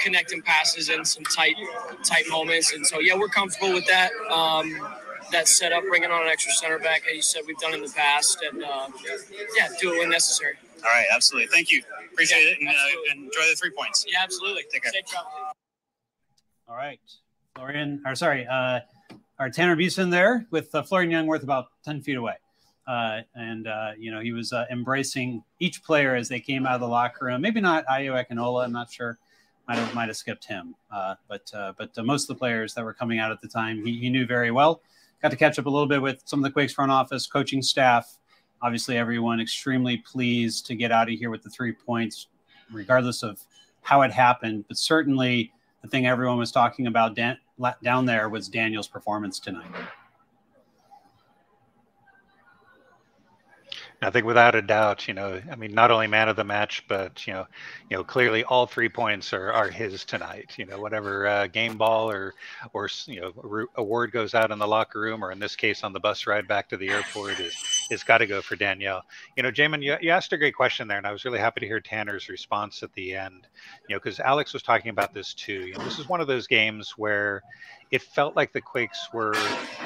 connecting passes in some tight tight moments. And so yeah, we're comfortable with that. Um, that setup, bringing on an extra center back, as you said, we've done in the past, and uh, yeah, do it when necessary. All right, absolutely. Thank you. Appreciate it, and, uh, enjoy the three points. Yeah, absolutely. Take care. Safe. All right, Florian, or sorry, uh, our Tanner Beason there with uh, Florian Jungwirth about ten feet away, uh, and uh, you know he was uh, embracing each player as they came out of the locker room. Maybe not Ayo Akinola, I'm not sure. Might have, might have skipped him, uh, but uh, but uh, most of the players that were coming out at the time, he, he knew very well. Got to catch up a little bit with some of the Quakes front office, coaching staff. Obviously, everyone extremely pleased to get out of here with the three points, regardless of how it happened. But certainly, the thing everyone was talking about down there was Daniel's performance tonight. I think without a doubt, you know, I mean, not only man of the match, but you know, you know, clearly all three points are, are his tonight. You know, whatever uh, game ball or or you know award goes out in the locker room, or in this case on the bus ride back to the airport, is is got to go for Daniel. You know, Jamon, you, you asked a great question there, and I was really happy to hear Tanner's response at the end. You know, because Alex was talking about this too. You know, this is one of those games where it felt like the Quakes were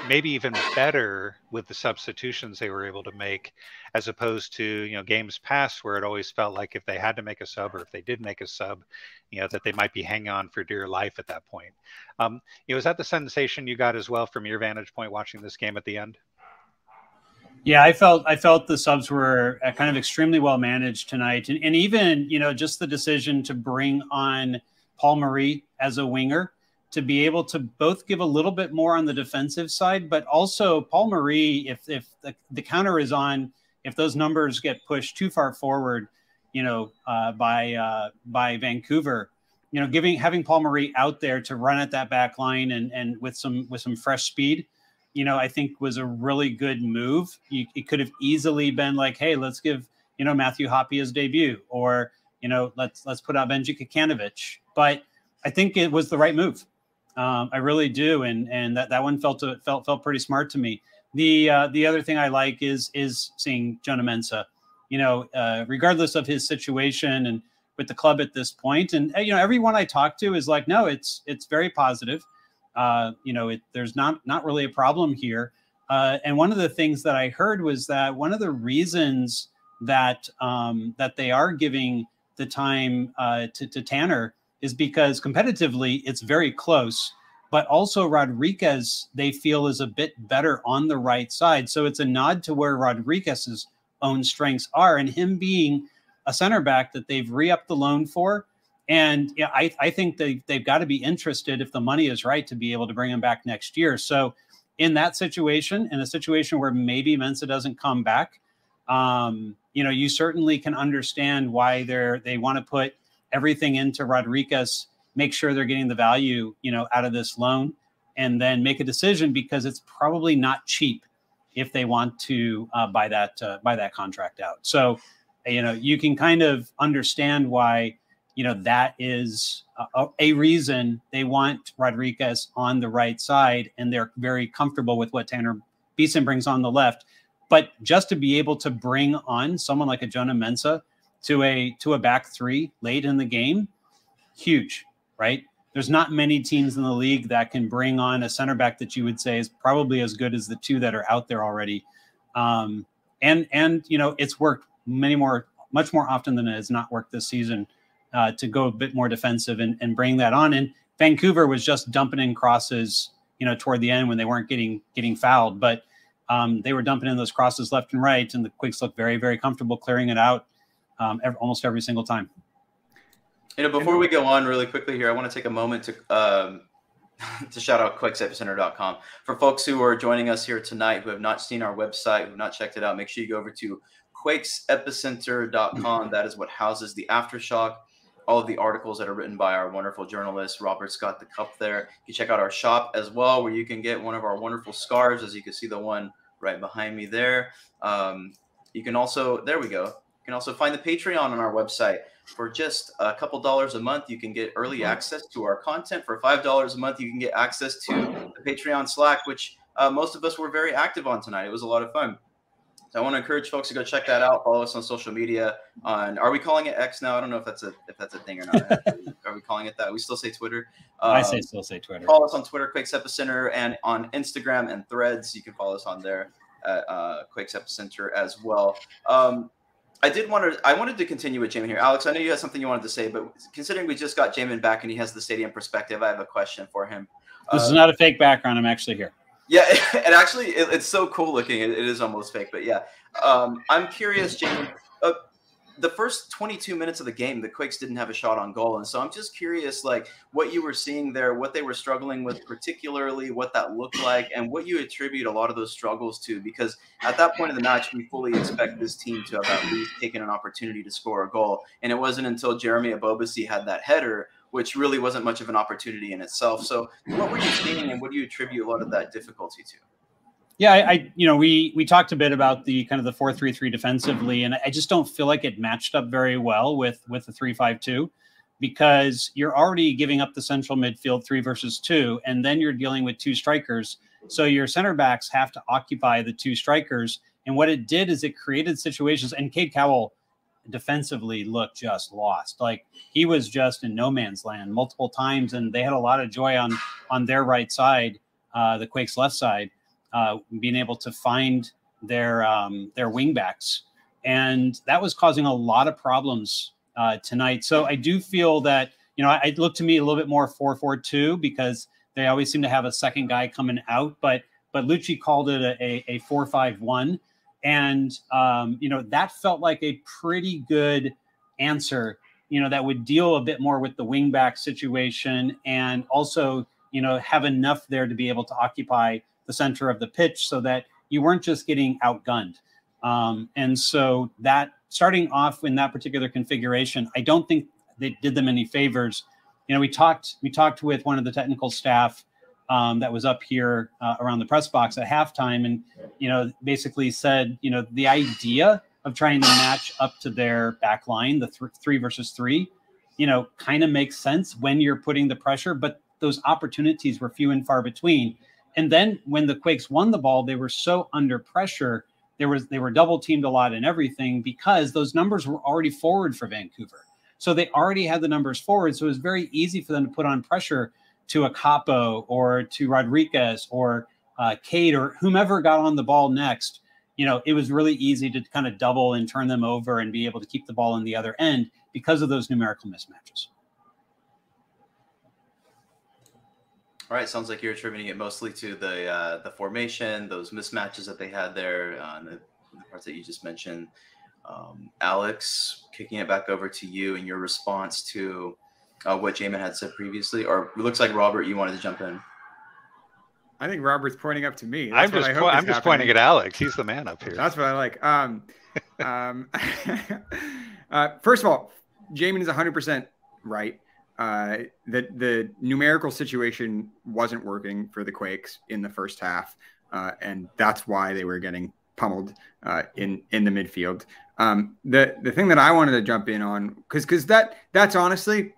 maybe even better with the substitutions they were able to make, as opposed to you know games past where it always felt like if they had to make a sub or if they did make a sub, you know that they might be hanging on for dear life at that point. Um, you know, is that the sensation you got as well from your vantage point watching this game at the end? Yeah, I felt I felt the subs were uh, kind of extremely well managed tonight, and, and even you know just the decision to bring on Paul Marie as a winger to be able to both give a little bit more on the defensive side, but also Paul Marie, if if the, the counter is on, if those numbers get pushed too far forward, you know, uh, by uh, by Vancouver, you know, giving having Paul Marie out there to run at that back line and and with some with some fresh speed, you know, I think was a really good move. You, it could have easily been like, hey, let's give you know Matthew Hoppe his debut, or you know, let's let's put out Benji Kikanovic. But I think it was the right move. Um, I really do, and and that, that one felt to, felt felt pretty smart to me. The uh, the other thing I like is is seeing Jonah Mensah. You know, uh, regardless of his situation and with the club at this point, and you know, everyone I talk to is like, no, it's it's very positive. Uh, you know, it, there's not not really a problem here. Uh, and one of the things that I heard was that one of the reasons that um, that they are giving the time uh, to, to Tanner is because competitively it's very close, but also Rodriguez they feel is a bit better on the right side. So it's a nod to where Rodriguez's own strengths are, and him being a center back that they've re-upped the loan for and yeah, I, I think they, they've got to be interested if the money is right to be able to bring him back next year. So, in that situation, in a situation where maybe Mensah doesn't come back, um, you know, you certainly can understand why they're they want to put everything into Rodriguez, make sure they're getting the value, you know, out of this loan, and then make a decision because it's probably not cheap if they want to uh, buy that uh, buy that contract out. So, you know, you can kind of understand why you know that is a, a, reason they want Rodriguez on the right side, and they're very comfortable with what Tanner Beeson brings on the left. But just to be able to bring on someone like a Jonah Mensah to a to a back three late in the game, huge, right? There's not many teams in the league that can bring on a center back that you would say is probably as good as the two that are out there already. Um, and and you know it's worked many more, much more often than it has not worked this season uh, to go a bit more defensive and, and bring that on. And Vancouver was just dumping in crosses, you know, toward the end when they weren't getting getting fouled, but um, they were dumping in those crosses left and right, and the Quakes looked very very comfortable clearing it out um, every, almost every single time. You know, before we go on really quickly here, I want to take a moment to um, to shout out quakesepicenter.com. For folks who are joining us here tonight who have not seen our website, who have not checked it out, make sure you go over to quakesepicenter.com. That is what houses the aftershock. All of the articles that are written by our wonderful journalist Robert Scott the Cup there. You can check out our shop as well, where you can get one of our wonderful scarves, as you can see the one right behind me there. Um, you can also, there we go. You can also find the Patreon on our website. For just a couple dollars a month, you can get early access to our content. For five dollars a month, you can get access to the Patreon Slack, which uh, most of us were very active on tonight. It was a lot of fun. So I want to encourage folks to go check that out. Follow us on social media. On are we calling it X now? I don't know if that's a if that's a thing or not. are we calling it that? We still say Twitter. Um, I say still say Twitter. Follow us on Twitter, Quakes Epicenter, and on Instagram and Threads. You can follow us on there at uh, Quakes Epicenter as well. Um, I did want to. I wanted to continue with Jamon here, Alex. I know you had something you wanted to say, but considering we just got Jamon back and he has the stadium perspective, I have a question for him. This uh, is not a fake background. I'm actually here. Yeah, and actually, it, it's so cool looking. It, it is almost fake, but yeah. Um, I'm curious, Jamon. Uh, the first 22 minutes of the game, the Quakes didn't have a shot on goal, and so I'm just curious, like what you were seeing there, what they were struggling with, particularly what that looked like, and what you attribute a lot of those struggles to. Because at that point in the match, we fully expect this team to have at least taken an opportunity to score a goal, and it wasn't until Jeremy Ebobisse had that header which really wasn't much of an opportunity in itself. So, what were you seeing, and what do you attribute a lot of that difficulty to? Yeah, I, I, you know we we talked a bit about the kind of the four three three defensively, and I just don't feel like it matched up very well with with the three five two because you're already giving up the central midfield three versus two, and then you're dealing with two strikers. So your center backs have to occupy the two strikers. And what it did is it created situations, and Cade Cowell defensively looked just lost. Like he was just in no man's land multiple times, and they had a lot of joy on on their right side, uh, the Quakes left side, uh, being able to find their um, their wingbacks, and that was causing a lot of problems uh, tonight. So I do feel that you know I, it looked to me a little bit more four four two because they always seem to have a second guy coming out, but but Luchi called it a, a, a four five one and um, you know that felt like a pretty good answer you know that would deal a bit more with the wingback situation and also you know have enough there to be able to occupy the center of the pitch so that you weren't just getting outgunned um, and so that starting off in that particular configuration i don't think they did them any favors you know we talked we talked with one of the technical staff um, that was up here uh, around the press box at halftime, and you know, basically said, you know, the idea of trying to match up to their back line, the th- three versus three, you know, kind of makes sense when you're putting the pressure, but those opportunities were few and far between. And then when the Quakes won the ball, they were so under pressure. There was they were double teamed a lot and everything because those numbers were already forward for Vancouver. So they already had the numbers forward. So it was very easy for them to put on pressure to Akapo or to Rodriguez or uh, Cade or whomever got on the ball next, you know, it was really easy to kind of double and turn them over and be able to keep the ball in the other end because of those numerical mismatches. All right, sounds like you're attributing it mostly to the uh, the formation, those mismatches that they had there, uh, the, the parts that you just mentioned. Um, Alex, kicking it back over to you and your response to uh, what Jamon had said previously, or it looks like Robert, you wanted to jump in. I think Robert's pointing up to me. That's I'm just po- I'm just happening. pointing at Alex. He's the man up here. That's what I like. Um, um, uh, first of all, Jamon is 100 percent right. Uh, that the numerical situation wasn't working for the Quakes in the first half, uh, and that's why they were getting pummeled uh, in in the midfield. Um, the the thing that I wanted to jump in on because because that that's honestly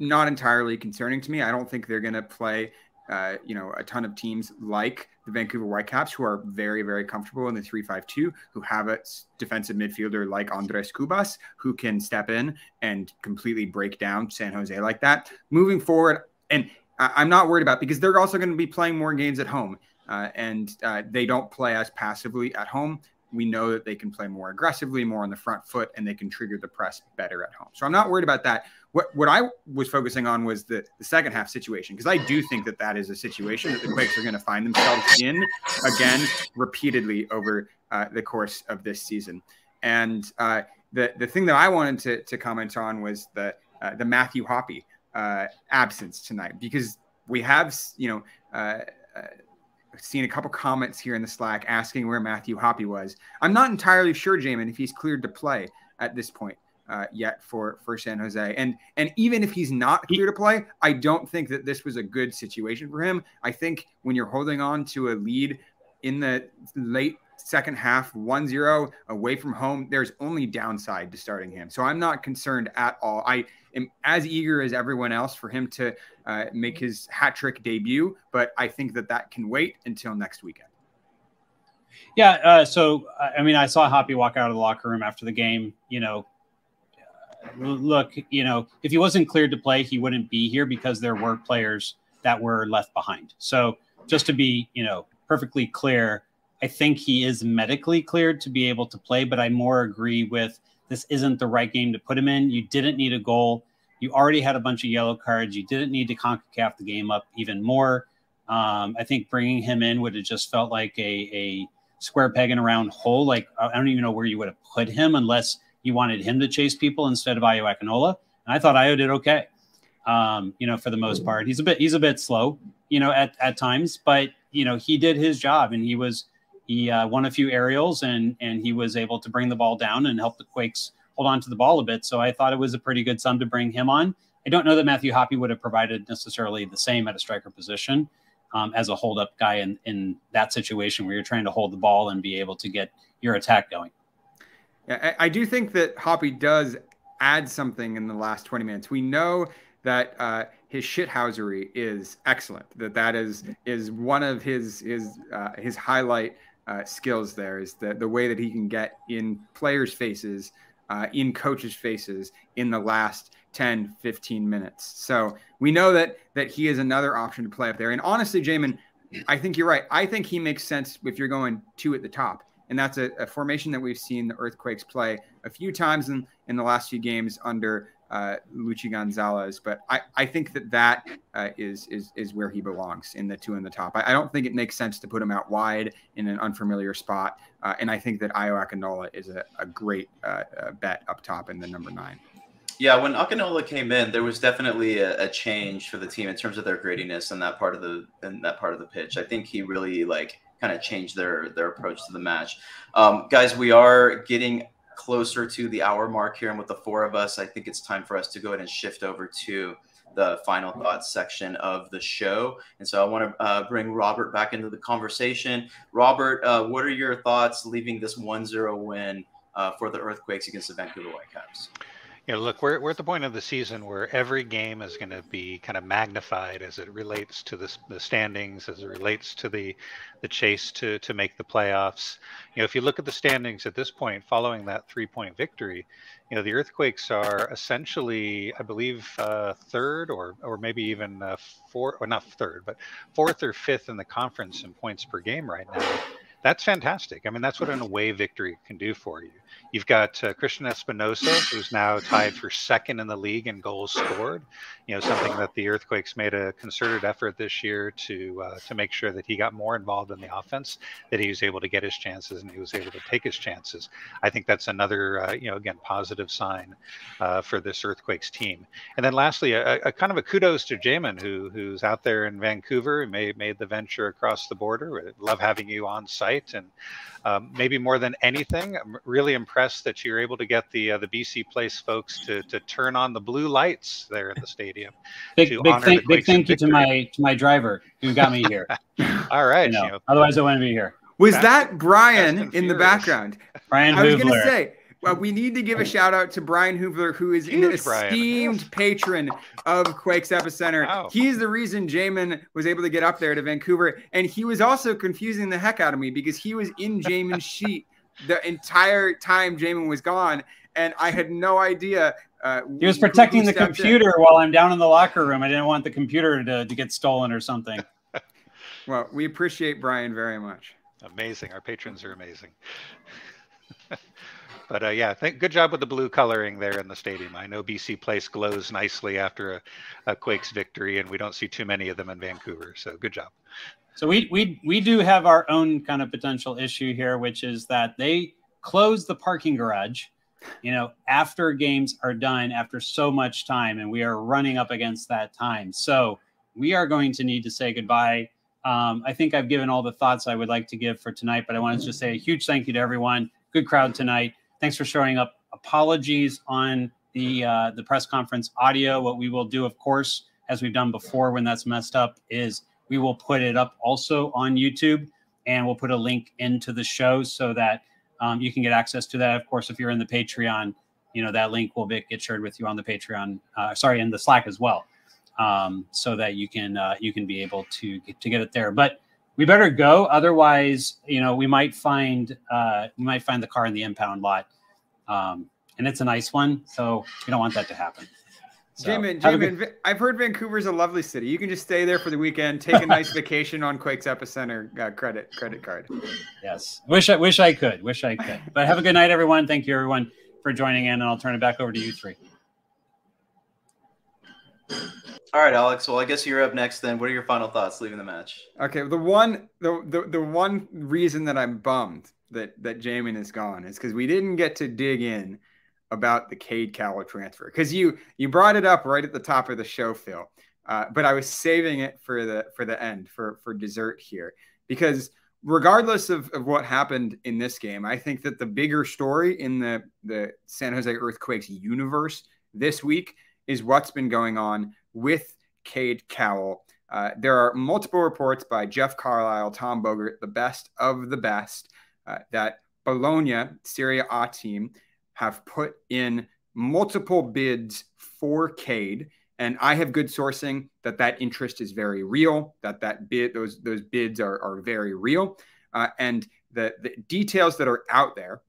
not entirely concerning to me. I don't think they're going to play, uh, you know, a ton of teams like the Vancouver Whitecaps, who are very, very comfortable in the three-five-two, who have a defensive midfielder like Andres Cubas, who can step in and completely break down San Jose like that. Moving forward, and I- am not worried about because they're also going to be playing more games at home, uh, and uh, they don't play as passively at home we know that they can play more aggressively, more on the front foot, and they can trigger the press better at home. So I'm not worried about that. What what I was focusing on was the, the second half situation because I do think that that is a situation that the Quakes are going to find themselves in again repeatedly over uh, the course of this season. And uh, the the thing that I wanted to, to comment on was the uh, the Matthew Hoppe uh, absence tonight because we have you know uh, uh, seen a couple comments here in the Slack asking where Matthew Hoppe was. I'm not entirely sure, Jamon, if he's cleared to play at this point uh, yet for for San Jose. And and even if he's not clear to play, I don't think that this was a good situation for him. I think when you're holding on to a lead in the late second half 1-0 away from home there's only downside to starting him so i'm not concerned at all i am as eager as everyone else for him to uh, make his hat trick debut but i think that that can wait until next weekend yeah uh, so i mean i saw hoppe walk out of the locker room after the game you know look, you know, if he wasn't cleared to play, he wouldn't be here because there were players that were left behind. So just to be, you know, perfectly clear, I think he is medically cleared to be able to play, but I more agree with this isn't the right game to put him in. You didn't need a goal. You already had a bunch of yellow cards. You didn't need to CONCACAF the game up even more. Um, I think bringing him in would have just felt like a, a square peg in a round hole. Like I don't even know where you would have put him unless you wanted him to chase people instead of Ayo Akinola. And I thought Ayo did okay. Um, you know, for the most part. He's a bit he's a bit slow, you know, at, at times, but you know, he did his job and he was he uh, won a few aerials and and he was able to bring the ball down and help the Quakes hold on to the ball a bit. So I thought it was a pretty good sum to bring him on. I don't know that Matthew Hoppe would have provided necessarily the same at a striker position um, as a hold up guy in, in that situation where you're trying to hold the ball and be able to get your attack going. Yeah, I, I do think that Hoppe does add something in the last 20 minutes. We know that uh, his shithousery is excellent. That that is is one of his his uh, his highlight uh, skills. There is the the way that he can get in players' faces, uh, in coaches' faces in the last 10, 15 minutes. So we know that that he is another option to play up there. And honestly, Jamon, I think you're right. I think he makes sense if you're going two at the top and that's a, a, formation that we've seen the Earthquakes play a few times in, in the last few games under uh, Luchi Gonzalez. But I, I think that that uh, is is is where he belongs in the two in the top. I, I, don't think it makes sense to put him out wide in an unfamiliar spot, uh, and I think that Ayo Akinola is a, a great uh, uh, bet up top in the number nine. Yeah, when Akinola came in, there was definitely a, a, change for the team in terms of their grittiness in that part of the in that part of the pitch. I think he really like kind of change their their approach to the match. Um, guys, we are getting closer to the hour mark here, and with the four of us, I think it's time for us to go ahead and shift over to the final thoughts section of the show. And so I want to uh, bring Robert back into the conversation. Robert, uh, what are your thoughts leaving this 1-0 win uh, for the Earthquakes against the Vancouver Whitecaps? Yeah, look, we're, we're at the point of the season where every game is going to be kind of magnified as it relates to the, the standings, as it relates to the the chase to to make the playoffs. You know, if you look at the standings at this point, following that three point victory, you know the Earthquakes are essentially, I believe, uh, third or or maybe even uh, fourth, or not third, but fourth or fifth in the conference in points per game right now. That's fantastic. I mean, that's what an away victory can do for you. You've got uh, Cristian Espinoza, who's now tied for second in the league in goals scored. You know, something that the Earthquakes made a concerted effort this year to uh, to make sure that he got more involved in the offense, that he was able to get his chances and he was able to take his chances. I think that's another, uh, you know, again, positive sign uh, for this Earthquakes team. And then lastly, a, a kind of a kudos to Jamon, who who's out there in Vancouver made made the venture across the border. Love having you on site, and um, maybe more than anything, I'm really impressed that you're able to get the uh, the BC Place folks to to turn on the blue lights there at the stadium. Big big, thank, big thank you to my to my driver who got me here. All right, you know, you know. otherwise I wouldn't be here. Was Fast, that Brian in the background? Brian I was going to say well, we need to give a shout out to Brian Hoover, who is Huge an esteemed Brian. patron of Quakes Epicenter. Wow. He's the reason Jamon was able to get up there to Vancouver. And he was also confusing the heck out of me because he was in Jamon's sheet the entire time Jamon was gone. And I had no idea. Uh, he was protecting the computer in. while I'm down in the locker room. I didn't want the computer to, to get stolen or something. well, we appreciate Brian very much. Amazing. Our patrons are amazing. But uh, yeah, good job with the blue coloring there in the stadium. I know BC Place glows nicely after a, a, Quakes victory, and we don't see too many of them in Vancouver. So good job. So we we we do have our own kind of potential issue here, which is that they close the parking garage, you know, after games are done after so much time, and we are running up against that time. So we are going to need to say goodbye Um, I think I've given all the thoughts I would like to give for tonight, but I want to just say a huge thank you to everyone. Good crowd tonight. Thanks for showing up. Apologies on the uh, the press conference audio. What we will do, of course, as we've done before when that's messed up, is we will put it up also on YouTube, and we'll put a link into the show so that um, you can get access to that. Of course, if you're in the Patreon, you know that link will be, get shared with you on the Patreon. Uh, sorry, in the Slack as well, um, so that you can uh, you can be able to get, to get it there. But we better go, otherwise, you know, we might find uh, we might find the car in the impound lot, um, and it's a nice one, so we don't want that to happen. So, Jamon, Jamon, good- I've heard Vancouver's a lovely city. You can just stay there for the weekend, take a nice vacation on Quakes Epicenter uh, credit credit card. Yes. Wish I wish I could. Wish I could. But have a good night, everyone. Thank you, everyone, for joining in, and I'll turn it back over to you three. All right, Alex. Well, I guess you're up next. Then, what are your final thoughts leaving the match? Okay, the one the, the the one reason that I'm bummed that that Jamon is gone is because we didn't get to dig in about the Cade Cowell transfer because you you brought it up right at the top of the show, Phil. Uh, but I was saving it for the for the end for for dessert here because regardless of, of what happened in this game, I think that the bigger story in the the San Jose Earthquakes universe this week is what's been going on with Cade Cowell. Uh, there are multiple reports by Jeff Carlisle, Tom Bogert, the best of the best, uh, that Bologna, Serie A team, have put in multiple bids for Cade. And I have good sourcing that that interest is very real, that that bid, those those bids are, are very real. Uh, and the, the details that are out there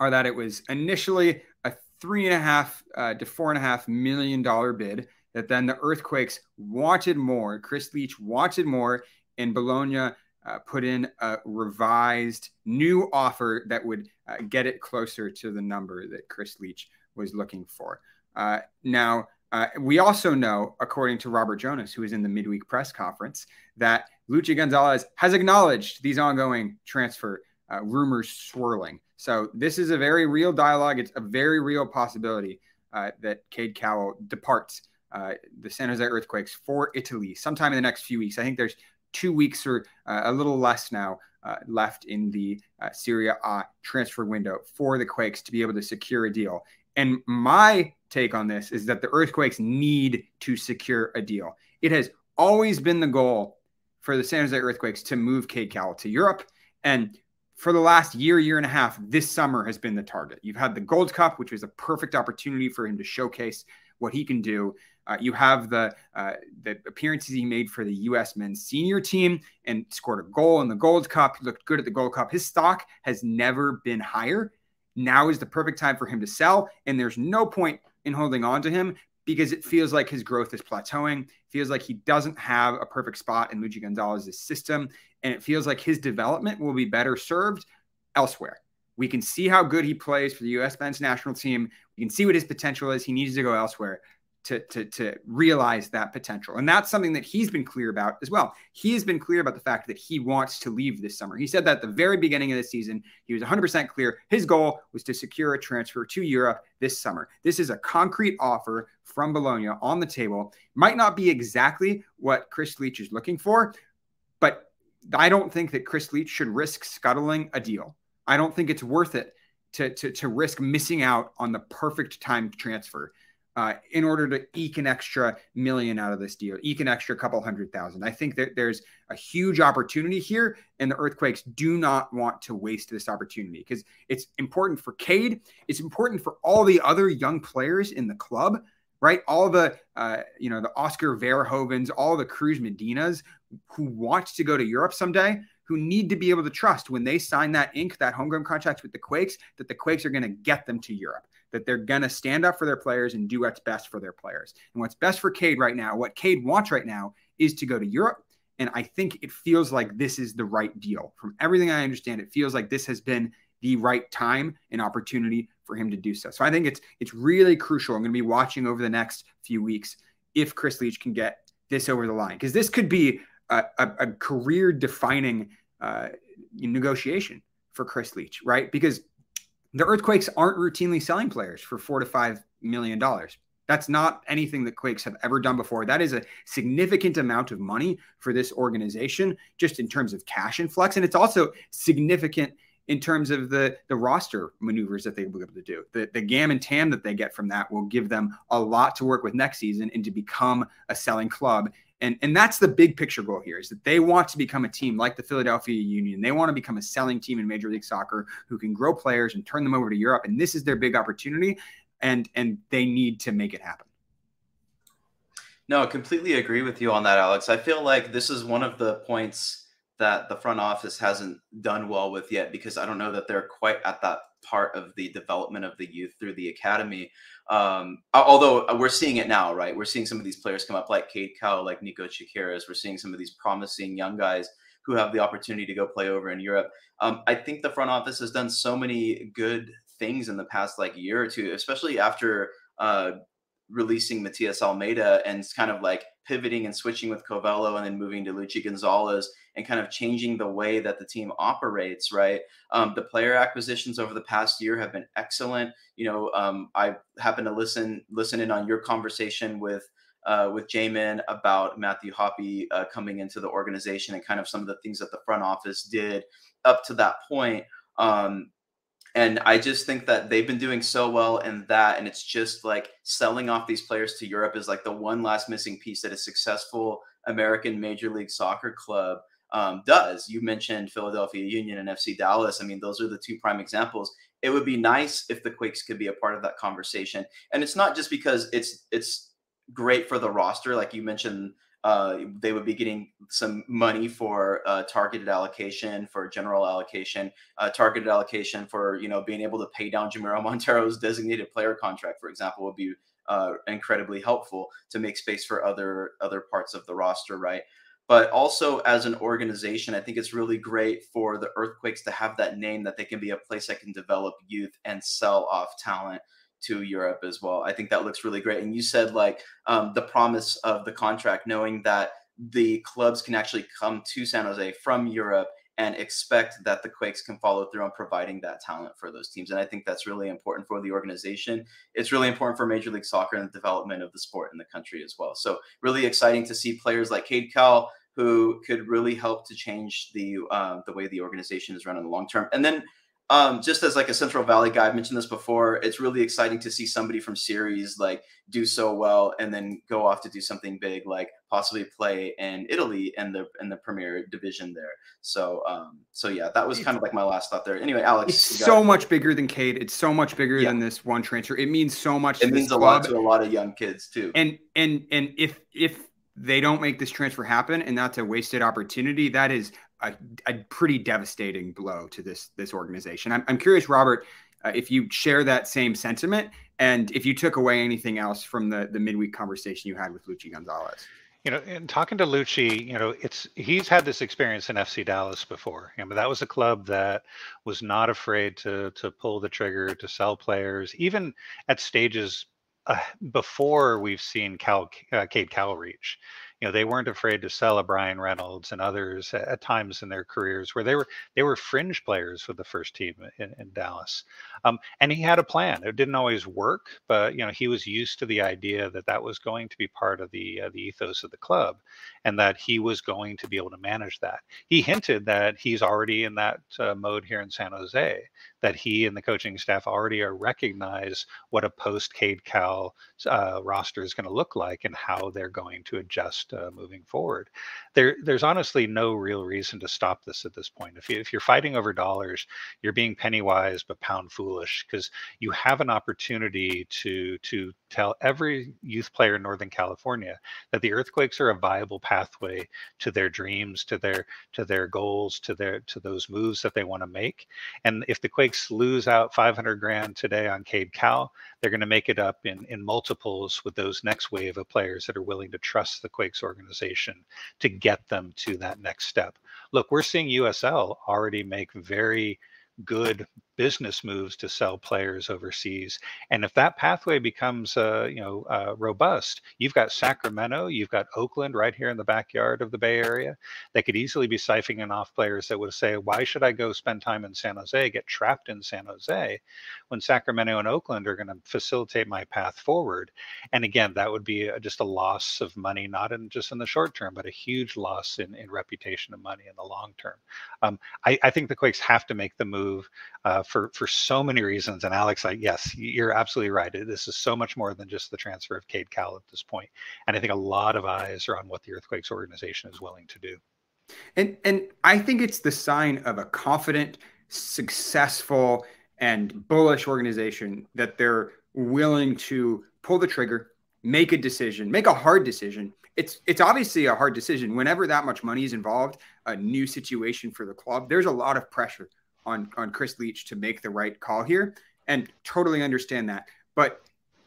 are that it was initially a three and a half uh, to four and a half million dollar bid that then the earthquakes wanted more chris leach wanted more and bologna uh, put in a revised new offer that would uh, get it closer to the number that chris leach was looking for uh, now uh, we also know, according to Robert Jonas, who was in the midweek press conference, that Luchi Gonzalez has acknowledged these ongoing transfer uh, rumors swirling. So this is a very real dialogue. It's a very real possibility uh, that Cade Cowell departs uh, the San Jose Earthquakes for Italy sometime in the next few weeks. I think there's two weeks or uh, a little less now uh, left in the uh, Serie A transfer window for the Quakes to be able to secure a deal. And my take on this is that the Earthquakes need to secure a deal. It has always been the goal for the San Jose Earthquakes to move Cowell to Europe. And for the last year, year and a half, this summer has been the target. You've had the Gold Cup, which was a perfect opportunity for him to showcase what he can do. Uh, you have the uh, the appearances he made for the U.S. men's senior team and scored a goal in the Gold Cup. He looked good at the Gold Cup. His stock has never been higher. Now is the perfect time for him to sell, and there's no point in holding on to him because it feels like his growth is plateauing. Feels like he doesn't have a perfect spot in Luchi Gonzalez's system, and it feels like his development will be better served elsewhere. We can see how good he plays for the U.S. men's national team. We can see what his potential is. He needs to go elsewhere to, to, to realize that potential. And that's something that he's been clear about as well. He's been clear about the fact that he wants to leave this summer. He said that at the very beginning of the season, he was 100% clear. His goal was to secure a transfer to Europe this summer. This is a concrete offer from Bologna on the table. Might not be exactly what Chris Leach is looking for, but I don't think that Chris Leach should risk scuttling a deal. I don't think it's worth it to, to, to risk missing out on the perfect timed transfer uh, in order to eke an extra million out of this deal, eke an extra couple hundred thousand. I think that there's a huge opportunity here, and the Earthquakes do not want to waste this opportunity because it's important for Cade. It's important for all the other young players in the club, right? All the, uh, you know, the Oscar Verhoevens, all the Cruz Medinas who want to go to Europe someday who need to be able to trust when they sign that ink, that homegrown contract with the Quakes, that the Quakes are going to get them to Europe, that they're going to stand up for their players and do what's best for their players. And what's best for Cade right now, what Cade wants right now is to go to Europe. And I think it feels like this is the right deal. From everything I understand, it feels like this has been the right time and opportunity for him to do so. So I think it's it's really crucial. I'm going to be watching over the next few weeks if Chris Leach can get this over the line because this could be a, a, a career defining uh, negotiation for Chris Leach, right? Because the Earthquakes aren't routinely selling players for four to five million dollars. That's not anything that Quakes have ever done before. That is a significant amount of money for this organization, just in terms of cash influx. And it's also significant in terms of the the roster maneuvers that they will be able to do. The the GAM and TAM that they get from that will give them a lot to work with next season and to become a selling club. And, and that's the big picture goal here is that they want to become a team like the Philadelphia Union. They want to become a selling team in Major League Soccer who can grow players and turn them over to Europe. And this is their big opportunity. And and they need to make it happen. No, I completely agree with you on that, Alex. I feel like this is one of the points that the front office hasn't done well with yet because I don't know that they're quite at that part of the development of the youth through the academy. Um, although uh, we're seeing it now, right? We're seeing some of these players come up like Cade Cowell, like Niko Tsakiris. We're seeing some of these promising young guys who have the opportunity to go play over in Europe. Um, I think the front office has done so many good things in the past like year or two, especially after uh, releasing Matias Almeyda and kind of like pivoting and switching with Covelo and then moving to Luchi Gonzalez and kind of changing the way that the team operates, right? Um, the player acquisitions over the past year have been excellent. You know, um, I happened to listen listen in on your conversation with uh, with Jamon about Matthew Hoppe uh, coming into the organization and kind of some of the things that the front office did up to that point. Um, and I just think that they've been doing so well in that. And it's just like selling off these players to Europe is like the one last missing piece that a successful American Major League Soccer club um, does. You mentioned Philadelphia Union and FC Dallas. I mean, those are the two prime examples. It would be nice if the Quakes could be a part of that conversation. And it's not just because it's it's great for the roster, like you mentioned uh, they would be getting some money for uh, targeted allocation, for general allocation, uh, targeted allocation for you know being able to pay down Jamiro Monteiro's designated player contract, for example, would be uh, incredibly helpful to make space for other other parts of the roster, right? But also as an organization, I think it's really great for the Earthquakes to have that name that they can be a place that can develop youth and sell off talent to Europe as well. I think that looks really great. And you said like um, the promise of the contract, knowing that the clubs can actually come to San Jose from Europe and expect that the Quakes can follow through on providing that talent for those teams. And I think that's really important for the organization. It's really important for Major League Soccer and the development of the sport in the country as well. So really exciting to see players like Cade Cowell who could really help to change the uh, the way the organization is run in the long term. And then um, just as like a Central Valley guy, I've mentioned this before. It's really exciting to see somebody from Ceres like do so well and then go off to do something big, like possibly play in Italy in the in the Premier Division there. So, um, so yeah, that was kind of like my last thought there. Anyway, Alex, it's so much bigger than Cade. It's so much bigger yeah. than this one transfer. It means so much. It means a lot to a lot of young kids too. And and and if if they don't make this transfer happen and that's a wasted opportunity, that is a, a pretty devastating blow to this this organization. I'm, I'm curious, Robert, uh, if you share that same sentiment, and if you took away anything else from the the midweek conversation you had with Luchi Gonzalez. You know, and talking to Luchi, you know, it's he's had this experience in FC Dallas before. You know, that was a club that was not afraid to to pull the trigger to sell players, even at stages uh, before we've seen Cal, uh, Cade Cowell reach you know they weren't afraid to sell a Bryan Reynolds and others at, times in their careers where they were they were fringe players with the first team in, in Dallas, um, and he had a plan. It didn't always work, but you know he was used to the idea that that was going to be part of the uh, the ethos of the club, and that he was going to be able to manage that. He hinted that he's already in that uh, mode here in San Jose, that he and the coaching staff already are recognize what a post Cade Cowell uh, roster is going to look like and how they're going to adjust uh, moving forward. There, there's honestly no real reason to stop this at this point. If, you, if you're fighting over dollars, you're being penny wise but pound foolish because you have an opportunity to to tell every youth player in Northern California that the earthquakes are a viable pathway to their dreams, to their to their goals, to their to those moves that they want to make. And if the Quakes lose out 500 grand today on Cade Cowell, they're going to make it up in in multiples with those next wave of players that are willing to trust the Quakes organization to get them to that next step. Look, we're seeing USL already make very good business moves to sell players overseas. And if that pathway becomes, uh, you know, uh, robust, you've got Sacramento, you've got Oakland right here in the backyard of the Bay Area. They could easily be siphoning off players that would say, "Why should I go spend time in San Jose, get trapped in San Jose, when Sacramento and Oakland are going to facilitate my path forward?" And again, that would be just a loss of money, not in just in the short term, but a huge loss in, in reputation and money in the long term. Um, I, I, think the Quakes have to make the move. Uh, Uh, for for so many reasons. And Alex, I, yes, you're absolutely right. This is so much more than just the transfer of Cade Cowell at this point. And I think a lot of eyes are on what the Earthquakes organization is willing to do. And and I think it's the sign of a confident, successful, and bullish organization that they're willing to pull the trigger, make a decision, make a hard decision. It's it's obviously a hard decision whenever that much money is involved, a new situation for the club. There's a lot of pressure on on Chris Leitch to make the right call here, and totally understand that. But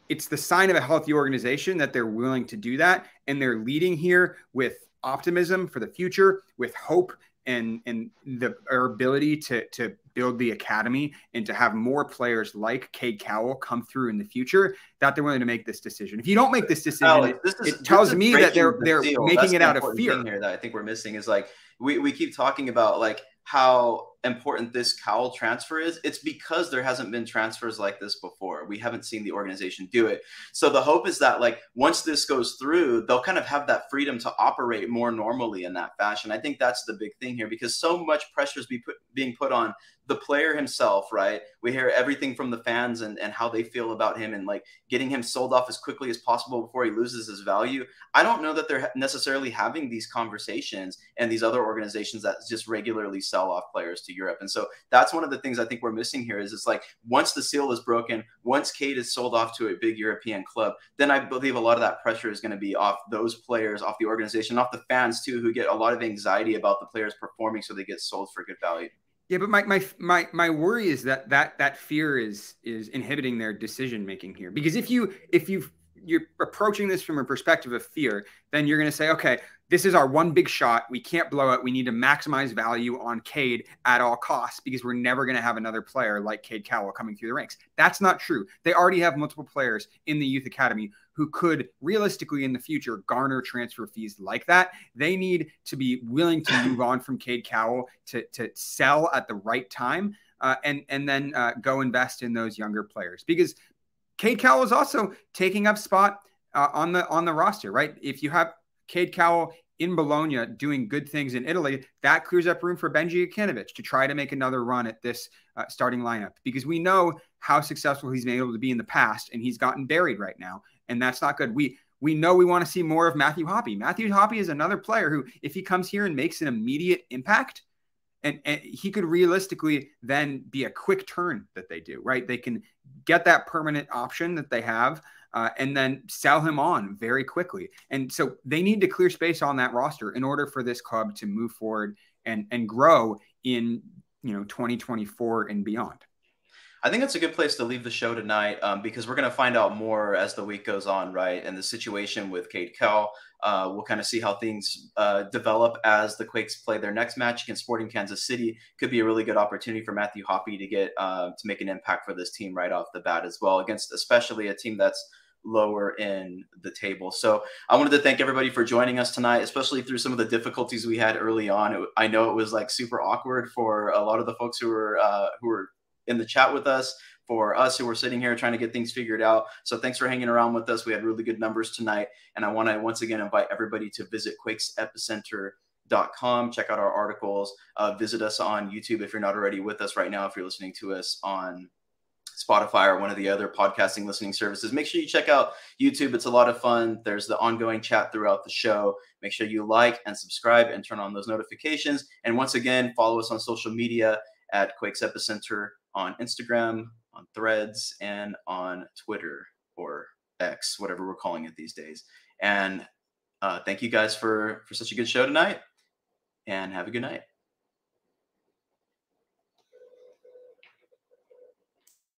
it's the sign of a healthy organization that they're willing to do that, and they're leading here with optimism for the future, with hope, and and the our ability to to build the academy and to have more players like Cade Cowell come through in the future, that they're willing to make this decision. If you don't make this decision, Alex, this is, it tells me that they're they're the making That's it out of fear. Here that I think we're missing is like we, we keep talking about like how important this Cowell transfer is, it's because there hasn't been transfers like this before. We haven't seen the organization do it. So the hope is that like once this goes through, they'll kind of have that freedom to operate more normally in that fashion. I think that's the big thing here because so much pressure is be put, being put on the player himself, right? We hear everything from the fans and, and how they feel about him and like getting him sold off as quickly as possible before he loses his value. I don't know that they're necessarily having these conversations and these other organizations that just regularly sell off players to Europe. And so that's one of the things I think we're missing here is it's like once the seal is broken, once Cade is sold off to a big European club, then I believe a lot of that pressure is going to be off those players, off the organization, off the fans too, who get a lot of anxiety about the players performing so they get sold for good value. Yeah, but my my my my worry is that that that fear is is inhibiting their decision making here. Because if you if you you're approaching this from a perspective of fear, then you're going to say, okay, this is our one big shot. We can't blow it. We need to maximize value on Cade at all costs because we're never going to have another player like Cade Cowell coming through the ranks. That's not true. They already have multiple players in the youth academy who could realistically in the future garner transfer fees like that. They need to be willing to move on from Cade Cowell to, to sell at the right time uh, and, and then uh, go invest in those younger players because Cade Cowell is also taking up spot uh, on the on the roster, right? If you have Cade Cowell in Bologna doing good things in Italy, that clears up room for Benji Kikanovic to try to make another run at this uh, starting lineup because we know how successful he's been able to be in the past, and he's gotten buried right now, and that's not good. We we know we want to see more of Matthew Hoppe. Matthew Hoppe is another player who, if he comes here and makes an immediate impact, and, and he could realistically then be a quick turn that they do, right? They can get that permanent option that they have uh, and then sell him on very quickly. And so they need to clear space on that roster in order for this club to move forward and and grow in you know 2024 and beyond. I think that's a good place to leave the show tonight um, because we're going to find out more as the week goes on, right? And the situation with Cade Cowell, uh, we'll kind of see how things uh, develop as the Quakes play their next match against Sporting Kansas City. Could be a really good opportunity for Matthew Hoppe to get uh, to make an impact for this team right off the bat as well, against especially a team that's lower in the table. So I wanted to thank everybody for joining us tonight, especially through some of the difficulties we had early on. It, I know it was like super awkward for a lot of the folks who were uh, who were in the chat with us, for us who were sitting here trying to get things figured out. So thanks for hanging around with us. We had really good numbers tonight. And I want to once again invite everybody to visit quakesepicenter.com, check out our articles, uh, visit us on YouTube if you're not already with us right now, if you're listening to us on Spotify or one of the other podcasting listening services. Make sure you check out YouTube. It's a lot of fun. There's the ongoing chat throughout the show. Make sure you like and subscribe and turn on those notifications. And once again, follow us on social media at Quakes Epicenter on Instagram, on Threads, and on Twitter or X, whatever we're calling it these days. And uh, thank you guys for for such a good show tonight, and have a good night.